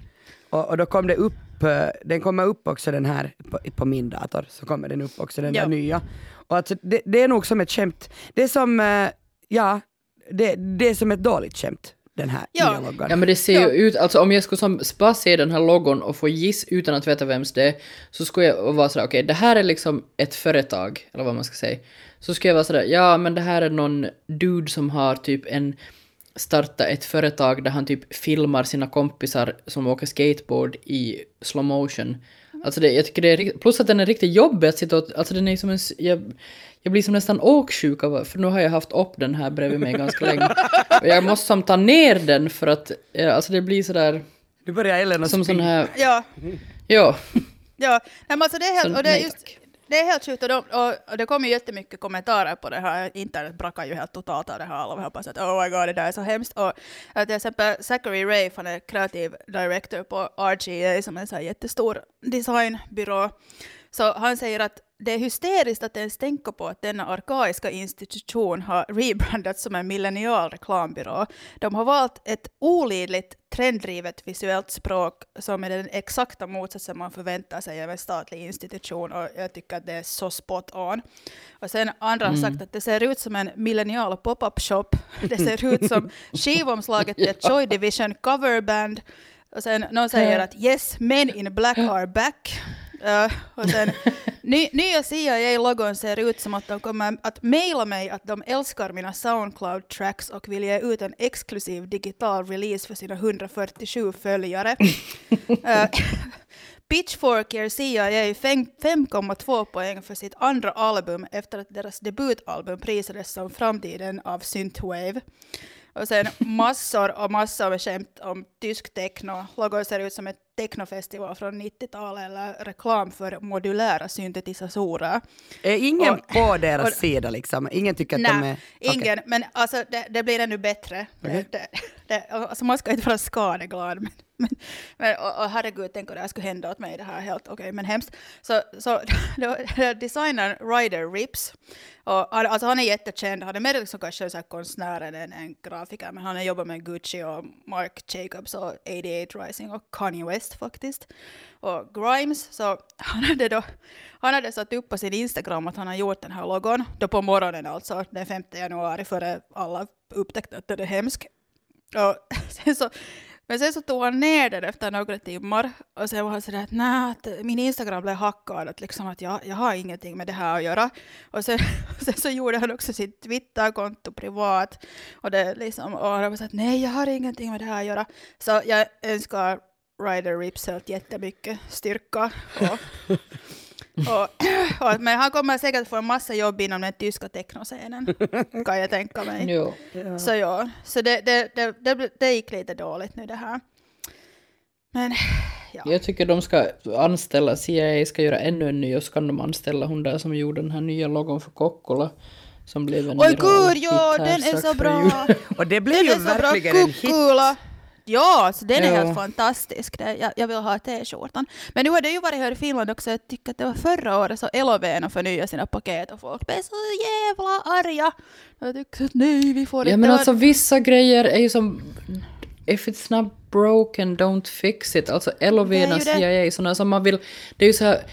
Och, och då kom det upp, eh, den kommer upp också den här, på, på min dator, så kommer den upp också den Ja. där nya. Och alltså, det, det är nog som ett skämt. Det är som, eh, ja, det, det är som ett dåligt skämt, den här Ja. nya loggan. Ja men det ser ju ut, alltså om jag skulle som bara se den här logon och få giss utan att veta vems det är, så skulle jag vara sådär, okej det här är liksom ett företag, eller vad man ska säga. Så skulle jag vara sådär, ja men det här är någon dude som har typ en starta ett företag där han typ filmar sina kompisar som åker skateboard i slow motion. Alltså det, jag tycker det är plus att den är riktigt jobbig att sitta och, alltså den är som en, jag, jag blir som nästan åksjuk av, för nu har jag haft upp den här bredvid mig ganska länge. Och jag måste som ta ner den för att, alltså det blir sådär, Nu börjar Ellen som spy. sån här, Ja, ja. ja. Nej, men alltså det är Så helt, och det är just, tack det är helt sjukt och, de, och, och det kommer ju jättemycket kommentarer på det här. Internet brakar ju helt totalt av det här. Alla hoppas att oh my god, det där är så hemskt. Och eh, till exempel Zachary Ray, han är kreativ director på RGA som är en så här jättestor designbyrå. Så han säger att det är hysteriskt att ens tänka på att denna arkaiska institution har rebrandats som en millennial reklambyrå. De har valt ett olidligt trenddrivet visuellt språk som är den exakta motsatsen man förväntar sig av en statlig institution och jag tycker att det är så spot on. Och sen andra har sagt att det ser ut som en millennial pop-up shop. Det ser ut som skivomslaget till ett Joy Division coverband. Och sen någon säger att yes, men in black are back. Uh, och sen, ny, nya CIA-logon ser ut som att de kommer att mejla mig att de älskar mina Soundcloud-tracks och vill ge ut en exklusiv digital release för sina 147 följare. Uh, Pitchfork ger CIA 5,2 poäng för sitt andra album efter att deras debutalbum prisades som framtiden av Synthwave. Och sen massor och massor med skämt om tysk techno. Logon ser ut som ett technofestival från 90-talet eller reklam för modulära syntetisatorer. Är ingen Och- på deras och- sida liksom? Ingen tycker att de är... Nej, Okej. ingen. Men alltså, det, det blir ännu bättre. Okej. Det, det, det, alltså, man ska inte vara skadeglad. Men, men, men, och, och herregud, tänk om det här skulle hända åt mig. Det här är helt okej, men hemskt. Så, så då, designern Ryder Rips, och han, alltså han är jättekänd. Han är mer liksom kanske så här konstnär än en, en grafiker. Men han har jobbat med Gucci och Marc Jacobs och 88 Rising och Kanye West faktiskt. Och Grimes, så han hade då han hade satt upp på sin Instagram att han har gjort den här logon, då på morgonen alltså, den 5 januari, före alla upptäckte att den är hemsk. Och sen så, men sen så tog han ner den efter några timmar och sen var han sådär att nej, min Instagram blev hackad, att, liksom att jag, jag har ingenting med det här att göra. Och sen, sen så gjorde han också sitt Twitterkonto privat och, det liksom, och han var så att nej, jag har ingenting med det här att göra. Så jag önskar Ryder Rips helt jättemycket styrka. Och, och, och, men han kommer säkert få en massa jobb inom den tyska technoscenen, kan jag tänka mig. Jo. Så ja, så det, det, det, det, det gick lite dåligt nu det här. Men ja. Jag tycker de ska anställa, CIA ska göra ännu en ny och så kan de anställa hon där som gjorde den här nya logon för Kokkola. Som blev en Oj gud, ja den är så bra! Och det blev Den ju är så bra, verkligen en hit. Ja, så den är Ja. helt fantastisk. Det, jag, jag vill ha t-skjortan. Men nu har det ju varit här i Finland också. Jag tycker att det var förra året så Elovena förnyade sina paket och folk blev så jävla arga. Jag tyckte att nej, vi får Ja inte... men det var- alltså vissa grejer är ju som If it's not broken, don't fix it. Alltså Elovena, CIA, sådana som man vill... Det är ju så här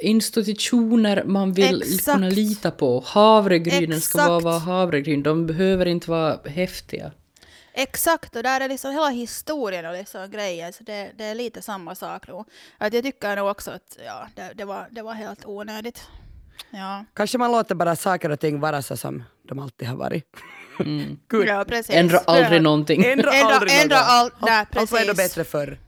institutioner man vill Exakt. kunna lita på. Havregrynen ska bara Exakt. vara havregryn. De behöver inte vara häftiga. Exakt, och där är liksom hela historien och liksom grejen, så det, det är lite samma sak nog. Att jag tycker nog också att ja, det, det, var, det var helt onödigt. Ja, Kanske man låter bara saker och ting vara så som de alltid har varit. Gud. ja precis. Ändra aldrig Ja. någonting. Ändra Ändra- aldrig ändra något. allt- nej, Allt- Allt var ändå precis. bättre förr.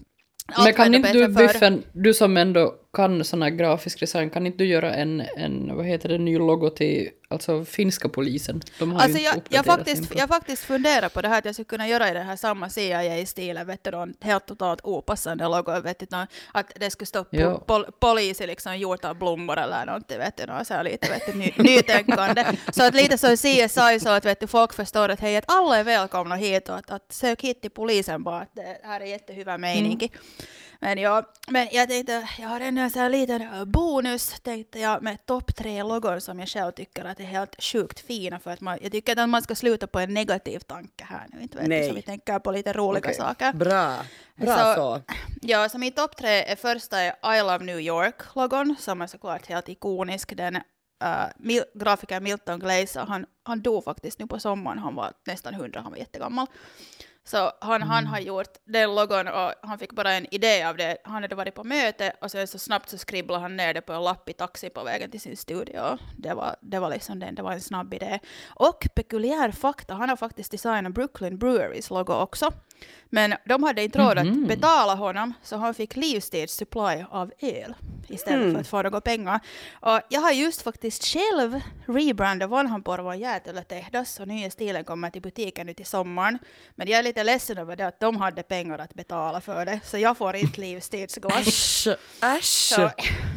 Allt Men kan inte du. Biffen, du som ändå kan sån här grafisk design, kan inte du göra en, en vad heter det, ny logo till alltså finska polisen? De har Alltså jag, jag, faktiskt, jag faktiskt funderar på det här att jag skulle kunna göra i det här samma CIA-stilen, vet du, en helt totalt opassande logo, vet du, att det skulle stå po, pol, polis liksom gjort av blommor eller någonting, vet du, så här lite vet du, ny, nytänkande. Så att lite som CSI så att vet du, folk förstår att hej, att alla är välkomna hit och att, att sök hit till polisen bara, att det här är jättehyvä mening. Men, ja, men jag tänkte, jag har ändå en sån här liten äh, bonus, tänkte jag, med topp tre logon som jag själv tycker att är helt sjukt fina. För att man, jag tycker att man ska sluta på en negativ tanke här nu, inte vet du, Nej. så vi tänker på lite roliga Okej. saker. Bra. Bra Så- så. Ja, så min topp tre är första är I Love New York-logon, som är såklart helt ikonisk. Den uh, Mil- grafiker Milton Glaser, han, han dog faktiskt nu på sommaren, han var nästan 100, han var jättegammal. Så han, han har gjort den logon och han fick bara en idé av det. Han hade varit på möte och sen så snabbt så skribblade han ner det på en lapp i taxi på vägen till sin studio. Det var, det var liksom den, det var en snabb idé. Och pekulär fakta, han har faktiskt designat Brooklyn Breweries logo också. Men de hade inte råd att betala honom, så han fick livstidssupply av öl istället för att få några pengar. Och jag har just faktiskt själv rebrandat Vanhanporvon jäätelötehdas och nya stilen kommer till butiken nu till sommaren. Men jag är lite ledsen över det att de hade pengar att betala för det, så jag får inte livstidsglass. Äsch! Äsch! Så,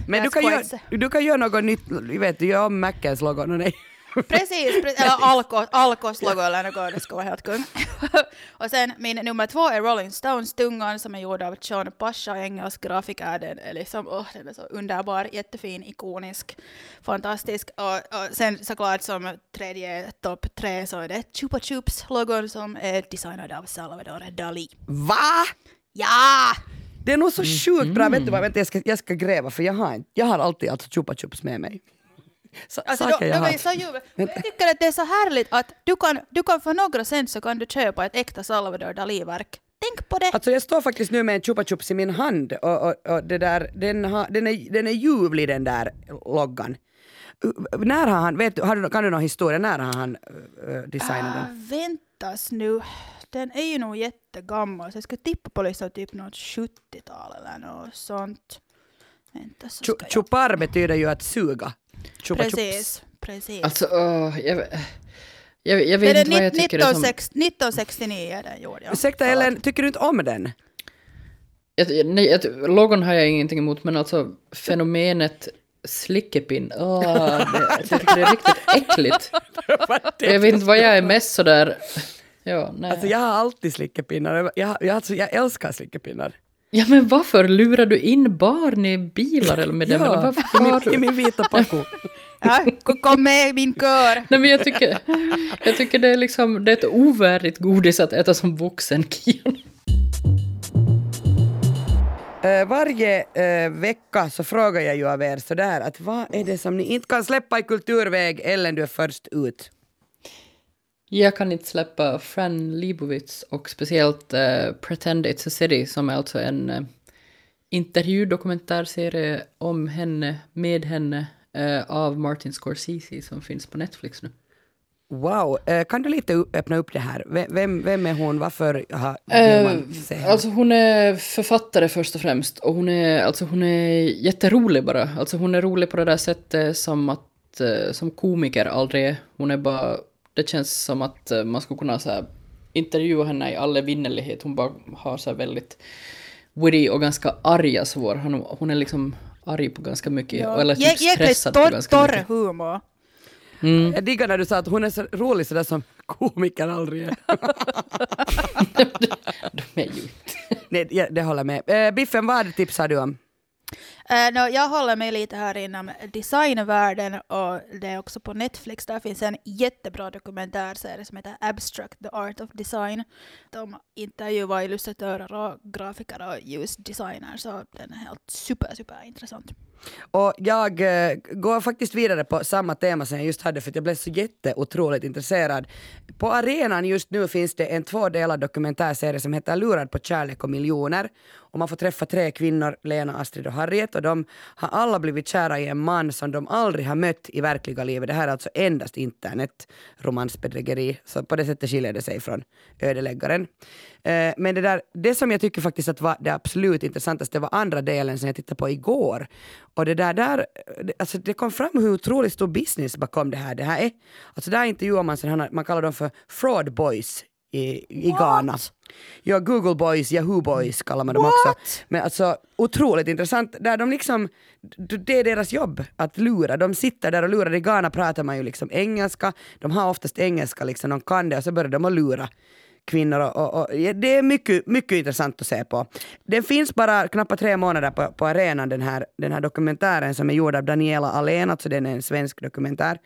Men du kan, göra, du kan göra något nytt, vet du, göra om Mackens logon och nej. Precis, precis. eller Alko, Alkos logo eller något, det ska vara helt kung. och sen min nummer två är Rolling Stones tungan som är gjord av Sean Pasha, engelsk grafiker. Den är liksom, åh, den är så underbar, jättefin, ikonisk, fantastisk. Och, och sen såklart som tredje topp tre så är det Chupa Chups logon som är designad av Salvador Dali. Va? Ja! Det är nog så sjukt bra, vet du vad, vänta jag ska, jag ska gräva för jag har, jag har alltid alltså chupa chups med mig. Så, Alltså, de, saker de jag har. är så. Och Jag tycker att det är så härligt att du kan, du kan för några cent så kan du köpa ett äkta Salvador Dali-verk. Tänk på det! Alltså jag står faktiskt nu med en chupa chups i min hand och, och, och det där, den, har, den, är, den är ljuvlig den där loggan. Uh, När har han, vet du, har kan du någon historia, när har han uh, designat den? väntas nu. Den är ju nog jättegammal, så jag ska tippa på liksom typ något 70-tal eller något sånt. Vänta så Chu- ska jag... Chupar betyder ju att suga. Chupa chups. Precis, precis. Alltså, åh, jag, jag, jag det vet är inte vad jag tycker är som... 1960 1969 är den gjord. Ja. Ursäkta. Ellen, tycker du inte om den? Jag, nej, jag, logon har jag ingenting emot, men alltså fenomenet slickepinn, åh, det, jag tycker det är riktigt äckligt. Jag vet inte vad jag är mest sådär... Ja, nej. Alltså jag har alltid slickepinnar. Jag, jag, alltså, jag älskar slickepinnar. Ja, men varför lurar du in barn i bilar eller med dem? Eller varför har i min vita Paco. Ja, kom- kom med i min kör! Nej, men jag tycker, jag tycker det är liksom, det är ett ovärdigt godis att äta som vuxen Kion. Eh, varje eh, vecka så frågar jag ju av er sådär att vad är det som ni inte kan släppa i kulturväg Ellen du är först ut? Jag kan inte släppa Fran Lebowitz och speciellt eh, Pretend It's a City som är alltså en uh, intervjudokumentärserie om henne, med henne, eh, av Martin Scorsese som finns på Netflix nu. Wow, eh, kan du lite öppna upp det här? Vem, vem, vem är hon? Varför har, man alltså hon är författare först och främst och hon är, alltså hon är jätterolig bara. Alltså hon är rolig på det där sättet som att, som komiker aldrig är. Hon är bara, det känns som att eh, man skulle kunna så här, intervjua henne i all evinnerlighet. Hon bara har så här väldigt witty och ganska arga svar. Hon, hon är liksom arg på ganska mycket, eller typ stressad på torr, ganska torr mycket. humor. Jag diggar när du sa att hon är så rolig sådär som komiker aldrig är. De är ju inte. Nej, ja, det håller jag med. Eh, Biffen, vad tipsar du om? Uh, no, jag håller mig lite här inom designvärlden och det är också på Netflix. Där finns en jättebra dokumentärserie som heter Abstract, the art of design. De intervjuar illustratörer och grafiker och ljusdesigner så den är helt super, super intressant. Och jag eh, går faktiskt vidare på samma tema som jag just hade för att jag blev så jätteotroligt intresserad. På arenan just nu finns det en tvådelad dokumentärserie som heter Lurad på kärlek och miljoner. Och man får träffa tre kvinnor, Lena, Astrid och Harriet och de har alla blivit kära i en man som de aldrig har mött i verkliga livet. Det här är alltså endast internet, romansbedrägeri, så på det sättet skiljer det sig från ödeläggaren. Eh, men det, där, det som jag tycker faktiskt att var det absolut intressantaste var andra delen som jag tittade på igår. Och det där, där alltså det kom fram hur otroligt stor business bakom det här. Det här är, alltså där intervjuar man sådana, man kallar dem för fraud boys i, i Ghana. Ja, Google boys, Yahoo boys kallar man dem också. Men alltså otroligt intressant, där de liksom, det är deras jobb att lura. De sitter där och lurar. I Ghana pratar man ju liksom engelska, de har oftast engelska liksom, de kan det och så börjar de att lura kvinnor och, och, och det är mycket, mycket intressant att se på. Den finns bara knappt tre månader på, på arenan den här, den här dokumentären som är gjord av Daniela Alén, alltså den är en svensk dokumentär.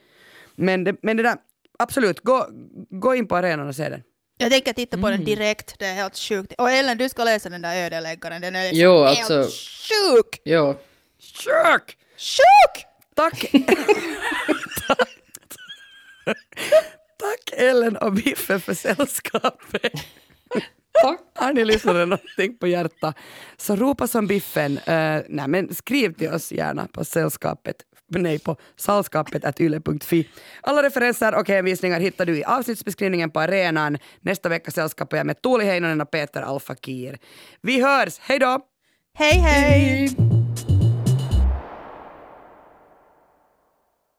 Men det, men det där, absolut, gå, gå in på arenan och se den. Jag tänker titta på den direkt, det är helt sjukt. Och Ellen, du ska läsa den där ödeläggaren, den är liksom Jo, helt alltså- sjuk! Ja, Sjuk! Sjuk! Tack! Tack Ellen och Biffen för sällskapet. Har ni lyssnare någonting på hjärta så ropa som Biffen. Uh, nej, men skriv till oss gärna på sällskapet nej, på salskapet.yle.fi. Alla referenser och hänvisningar hittar du i avsnittsbeskrivningen på arenan. Nästa vecka sällskapar jag med Tuuli Heinonen och Peter Alfakir. Vi hörs, hej då! Hej hej!